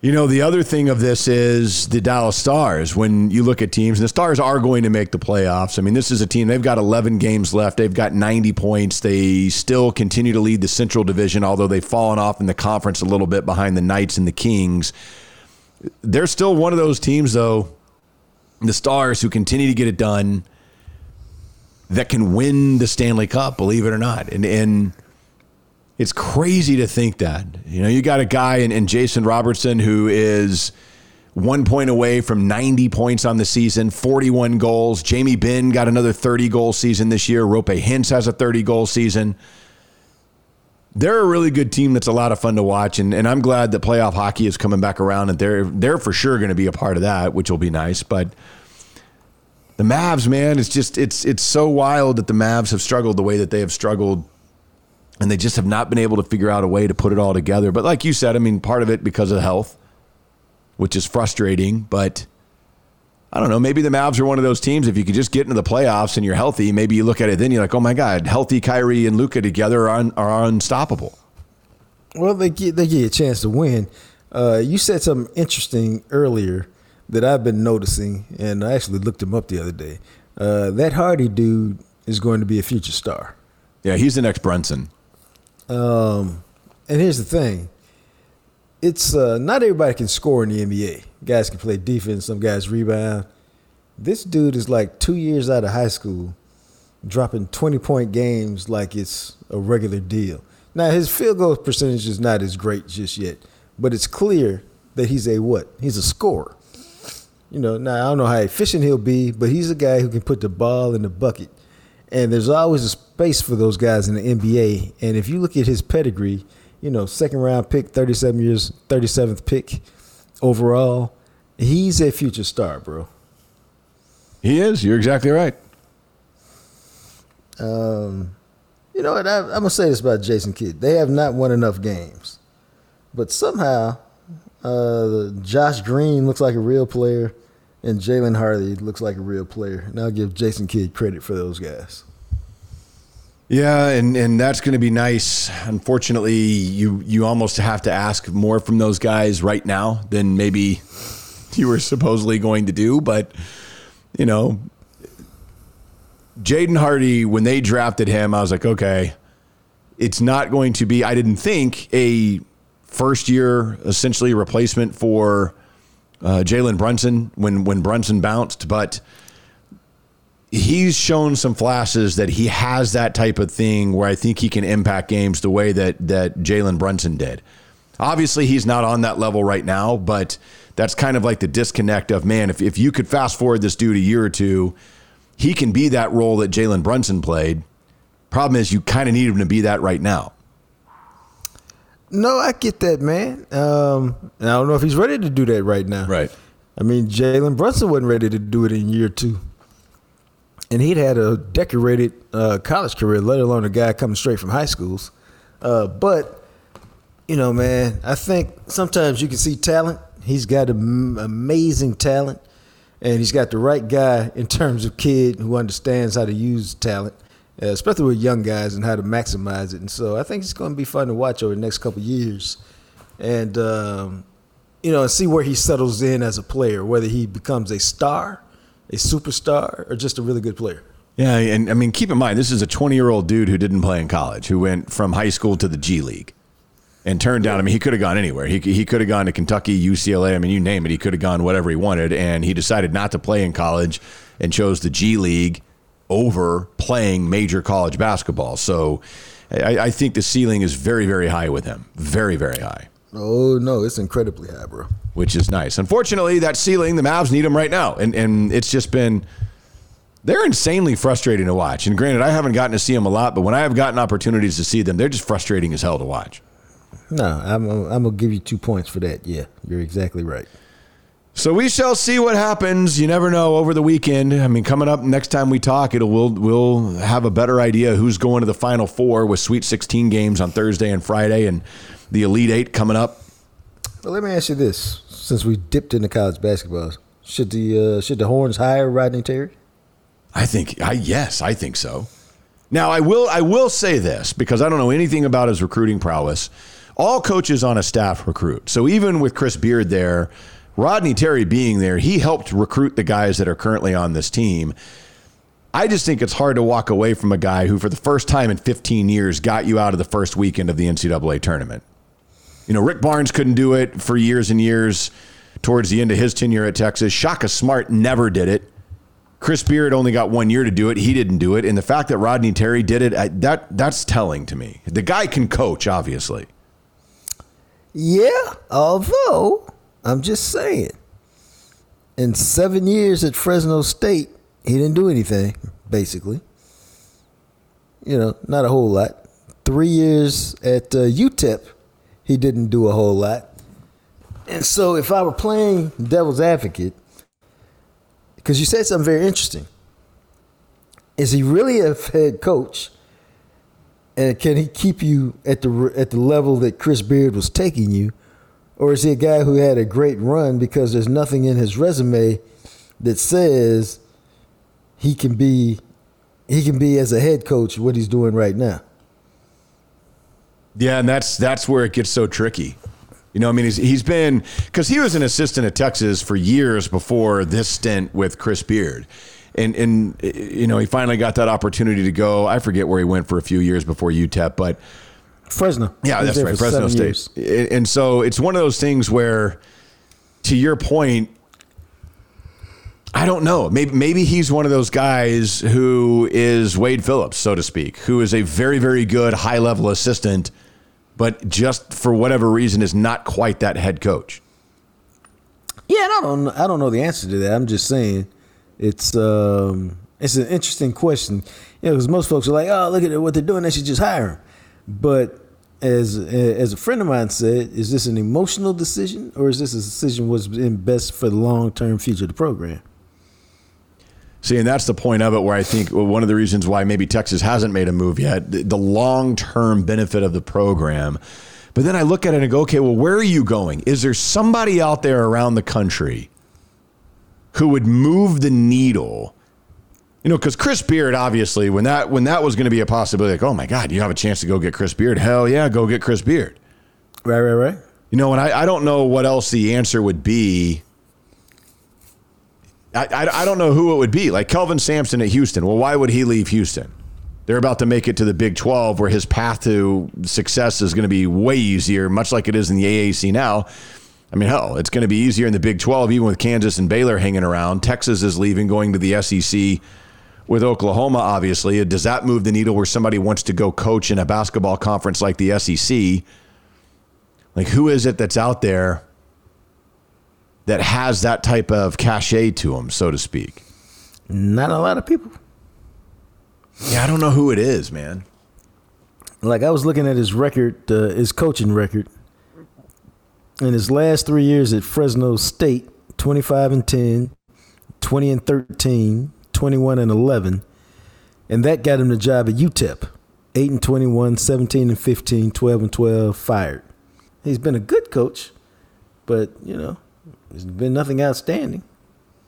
You know, the other thing of this is the Dallas Stars. When you look at teams, and the Stars are going to make the playoffs. I mean, this is a team, they've got 11 games left. They've got 90 points. They still continue to lead the Central Division, although they've fallen off in the conference a little bit behind the Knights and the Kings. They're still one of those teams, though, the Stars, who continue to get it done, that can win the Stanley Cup, believe it or not. And, and, it's crazy to think that. You know, you got a guy in, in Jason Robertson who is one point away from 90 points on the season, 41 goals. Jamie Benn got another 30 goal season this year. Roope Hintz has a 30 goal season. They're a really good team that's a lot of fun to watch, and, and I'm glad that playoff hockey is coming back around, and they're they're for sure going to be a part of that, which will be nice. But the Mavs, man, it's just it's it's so wild that the Mavs have struggled the way that they have struggled and they just have not been able to figure out a way to put it all together. But like you said, I mean, part of it because of health, which is frustrating. But I don't know. Maybe the Mavs are one of those teams. If you could just get into the playoffs and you're healthy, maybe you look at it then you're like, oh my god, healthy Kyrie and Luka together are, un, are unstoppable. Well, they get they get a chance to win. Uh, you said something interesting earlier that I've been noticing, and I actually looked him up the other day. Uh, that Hardy dude is going to be a future star. Yeah, he's the next Brunson. Um, and here's the thing: it's uh, not everybody can score in the NBA. Guys can play defense. Some guys rebound. This dude is like two years out of high school, dropping twenty point games like it's a regular deal. Now his field goal percentage is not as great just yet, but it's clear that he's a what? He's a scorer. You know, now I don't know how efficient he'll be, but he's a guy who can put the ball in the bucket. And there's always a space for those guys in the NBA. And if you look at his pedigree, you know, second round pick, 37 years, 37th pick overall, he's a future star, bro. He is. You're exactly right. Um, you know what? I, I'm gonna say this about Jason Kidd. They have not won enough games, but somehow uh, Josh Green looks like a real player, and Jalen Hardy looks like a real player. And I'll give Jason Kidd credit for those guys. Yeah, and and that's going to be nice. Unfortunately, you you almost have to ask more from those guys right now than maybe you were supposedly going to do. But you know, Jaden Hardy, when they drafted him, I was like, okay, it's not going to be. I didn't think a first year essentially replacement for uh, Jalen Brunson when when Brunson bounced, but he's shown some flashes that he has that type of thing where I think he can impact games the way that that Jalen Brunson did. Obviously, he's not on that level right now, but that's kind of like the disconnect of man. If if you could fast forward this dude a year or two, he can be that role that Jalen Brunson played. Problem is, you kind of need him to be that right now. No, I get that, man. Um, and I don't know if he's ready to do that right now. Right. I mean, Jalen Brunson wasn't ready to do it in year two. And he'd had a decorated uh, college career, let alone a guy coming straight from high schools. Uh, but, you know, man, I think sometimes you can see talent. He's got am- amazing talent, and he's got the right guy in terms of kid who understands how to use talent, especially with young guys and how to maximize it. And so I think it's going to be fun to watch over the next couple years. And um, you know, see where he settles in as a player, whether he becomes a star, a superstar, or just a really good player. Yeah, and I mean, keep in mind, this is a 20 year old dude who didn't play in college, who went from high school to the G League and turned down. I mean, he could have gone anywhere. He, he could have gone to Kentucky, UCLA. I mean, you name it. He could have gone whatever he wanted. And he decided not to play in college and chose the G League over playing major college basketball. So I, I think the ceiling is very, very high with him. Very, very high. Oh, no, it's incredibly high, bro. Which is nice. Unfortunately, that ceiling, the Mavs need him right now. And, and it's just been they're insanely frustrating to watch. And granted, I haven't gotten to see them a lot, but when I have gotten opportunities to see them, they're just frustrating as hell to watch. No, I'm, I'm going to give you two points for that. Yeah, you're exactly right. So we shall see what happens. You never know over the weekend. I mean, coming up next time we talk, it'll we'll we'll have a better idea who's going to the final four with Sweet 16 games on Thursday and Friday, and the Elite Eight coming up. Well, let me ask you this: since we dipped into college basketball, should the uh, should the Horns hire Rodney Terry? I think I yes, I think so. Now I will I will say this because I don't know anything about his recruiting prowess. All coaches on a staff recruit. So even with Chris Beard there, Rodney Terry being there, he helped recruit the guys that are currently on this team. I just think it's hard to walk away from a guy who, for the first time in 15 years, got you out of the first weekend of the NCAA tournament. You know, Rick Barnes couldn't do it for years and years towards the end of his tenure at Texas. Shaka Smart never did it. Chris Beard only got one year to do it. He didn't do it. And the fact that Rodney Terry did it, that that's telling to me. The guy can coach, obviously. Yeah, although I'm just saying, in seven years at Fresno State, he didn't do anything, basically. You know, not a whole lot. Three years at uh, UTEP, he didn't do a whole lot. And so if I were playing devil's advocate, because you said something very interesting. Is he really a head coach? And can he keep you at the at the level that Chris Beard was taking you, or is he a guy who had a great run because there's nothing in his resume that says he can be he can be as a head coach what he's doing right now? Yeah, and that's that's where it gets so tricky. You know, I mean, he's, he's been because he was an assistant at Texas for years before this stint with Chris Beard, and and you know he finally got that opportunity to go. I forget where he went for a few years before UTEP, but Fresno. Yeah, that's right, Fresno State. Years. And so it's one of those things where, to your point, I don't know. Maybe maybe he's one of those guys who is Wade Phillips, so to speak, who is a very very good high level assistant but just for whatever reason is not quite that head coach. Yeah, I don't I don't know the answer to that. I'm just saying it's um, it's an interesting question. You know, because most folks are like, "Oh, look at what they're doing; they should just hire him." But as as a friend of mine said, is this an emotional decision or is this a decision what's in best for the long term future of the program? See, and that's the point of it where I think one of the reasons why maybe Texas hasn't made a move yet, the, long term benefit of the program. But then I look at it and go, okay, well, where are you going? Is there somebody out there around the country who would move the needle? You know, because Chris Beard, obviously, when that when that was going to be a possibility, like, oh my God, you have a chance to go get Chris Beard. Hell yeah, go get Chris Beard. Right, right, right. You know, and I, I don't know what else the answer would be I, I, I don't know who it would be. Like Kelvin Sampson at Houston. Well, why would he leave Houston? They're about to make it to the Big 12 where his path to success is going to be way easier, much like it is in the AAC now. I mean, hell, it's going to be easier in the Big 12, even with Kansas and Baylor hanging around. Texas is leaving, going to the SEC with Oklahoma, obviously. Does that move the needle where somebody wants to go coach in a basketball conference like the SEC? Like, who is it that's out there that has that type of cachet to him, so to speak? Not a lot of people. Yeah, I don't know who it is, man. Like I was looking at his record, uh, his coaching record. In his last three years at Fresno State, 25 and 10, 20 and 13, 21 and 11. And that got him the job at UTEP. 8 and 21, 17 and 15, 12 and 12, fired. He's been a good coach, but, you know, there's been nothing outstanding.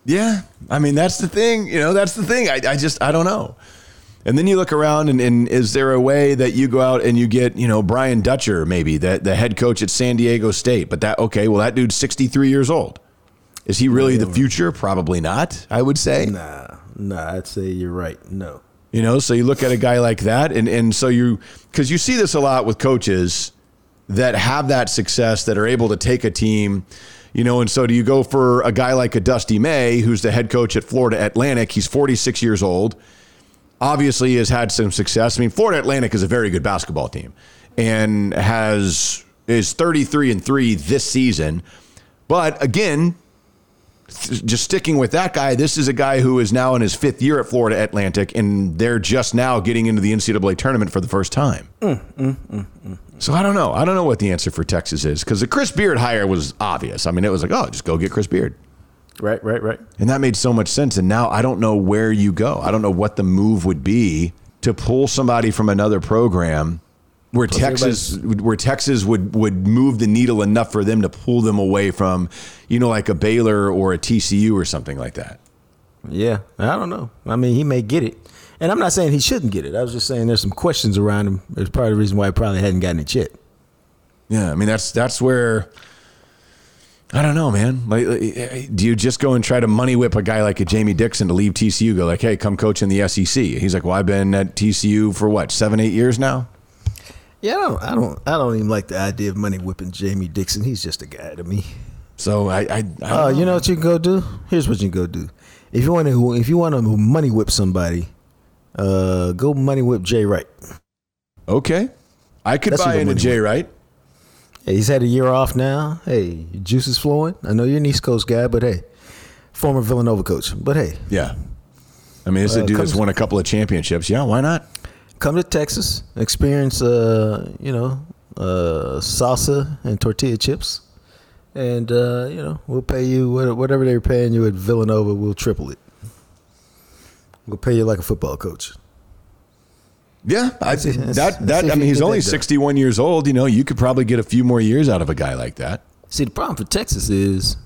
Yeah, I mean that's the thing. You know, that's the thing. I, I just I don't know. And then you look around, and, and is there a way that you go out and you get, you know, Brian Dutcher, maybe, the, the head coach at San Diego State? But that, okay, well, that dude's 63 years old. Is he really the future? Probably not, I would say. Nah, nah, I'd say you're right. No. You know, so you look at a guy like that, and, and so you, because you see this a lot with coaches that have that success, that are able to take a team, you know, and so do you go for a guy like a Dusty May, who's the head coach at Florida Atlantic? He's 46 years old. Obviously, has had some success. I mean, Florida Atlantic is a very good basketball team, and has is 33 and three this season. But again, just sticking with that guy, this is a guy who is now in his fifth year at Florida Atlantic, and they're just now getting into the NCAA tournament for the first time. Mm, mm, mm, so I don't know. I don't know what the answer for Texas is because the Chris Beard hire was obvious. I mean, it was like, oh, just go get Chris Beard. Right, right, right. And that made so much sense. And now I don't know where you go. I don't know what the move would be to pull somebody from another program where Texas where Texas would would move the needle enough for them to pull them away from, you know, like a Baylor or a TCU or something like that. Yeah, I don't know. I mean, he may get it. And I'm not saying he shouldn't get it. I was just saying there's some questions around him. There's part of the reason why he probably hadn't gotten it yet. Yeah, I mean that's that's where I don't know, man. Like, do you just go and try to money whip a guy like a Jamie Dixon to leave TCU? Go like, hey, come coach in the SEC. He's like, well, I've been at TCU for what seven, eight years now. Yeah, I don't, I don't, I don't even like the idea of money whipping Jamie Dixon. He's just a guy to me. So I, I, I Oh, you know what you can go do? Here's what you can go do. If you want to, if you want to money whip somebody, uh, go money whip Jay Wright. okay, I could That's buy into Jay Wright. Hey, he's had a year off now. Hey, juice is flowing. I know you're an East Coast guy, but hey, former Villanova coach. But hey, Yeah, I mean, this is a Uh, dude that's won a couple of championships. Yeah, why not? Come to Texas, experience, uh, you know, uh, salsa and tortilla chips, and uh, you know, we'll pay you whatever they're paying you at Villanova. We'll triple it. We'll pay you like a football coach. Yeah, I, see- that that I mean, he's only 61 years old. You know, you could probably get a few more years out of a guy like that. See, the problem for Texas is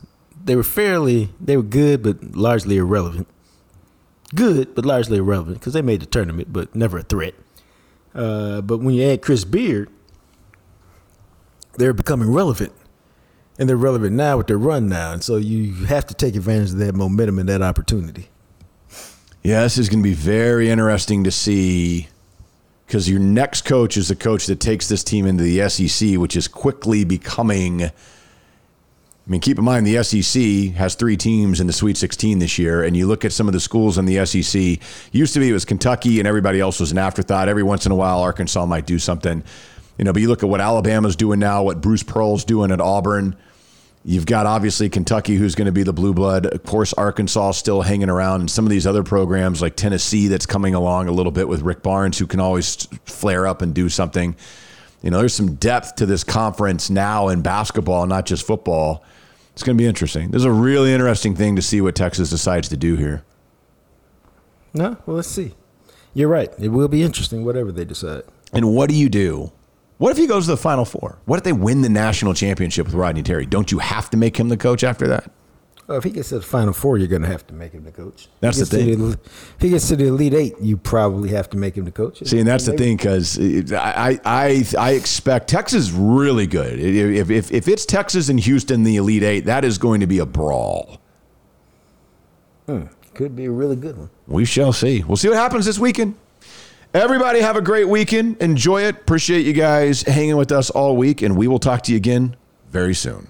they were fairly, they were good, but largely irrelevant. Good, but largely irrelevant because they made the tournament, but never a threat. Uh, but when you add Chris Beard, they're becoming relevant. And they're relevant now with their run now. And so you have to take advantage of that momentum and that opportunity. Yeah, this is going to be very interesting to see because your next coach is the coach that takes this team into the SEC, which is quickly becoming. I mean, keep in mind the SEC has three teams in the Sweet 16 this year, and you look at some of the schools in the SEC. Used to be it was Kentucky, and everybody else was an afterthought. Every once in a while, Arkansas might do something, you know. But you look at what Alabama's doing now, what Bruce Pearl's doing at Auburn. You've got obviously Kentucky, who's going to be the blue blood. Of course, Arkansas still hanging around, and some of these other programs like Tennessee that's coming along a little bit with Rick Barnes, who can always flare up and do something. You know, there's some depth to this conference now in basketball, not just football. It's going to be interesting. This is a really interesting thing to see what Texas decides to do here. No, well, let's see. You're right. It will be interesting, whatever they decide. And what do you do? What if he goes to the Final Four? What if they win the national championship with Rodney Terry? Don't you have to make him the coach after that? Well, if he gets to the Final Four, you're going to have to make him the coach. That's the thing. to if he gets to the Elite Eight, you probably have to make him the coach. See, and that's the thing because I, I I expect Texas is really good. If, if if it's Texas and Houston, the Elite Eight, that is going to be a brawl. Hmm, could be a really good one. We shall see. We'll see what happens this weekend. Everybody have a great weekend. Enjoy it. Appreciate you guys hanging with us all week, and we will talk to you again very soon.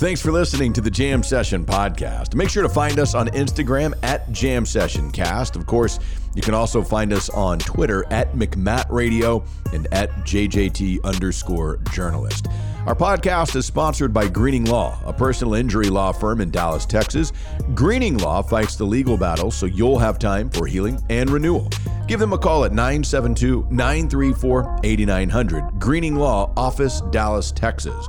Thanks for listening to the Jam Session podcast. Make sure to find us on Instagram at Jam Session Cast. Of course, you can also find us on Twitter at McMatt Radio and at JJT underscore journalist. Our podcast is sponsored by Greening Law, a personal injury law firm in Dallas, Texas. Greening Law fights the legal battle so you'll have time for healing and renewal. Give them a call at 972 934 8900. Greening Law Office, Dallas, Texas.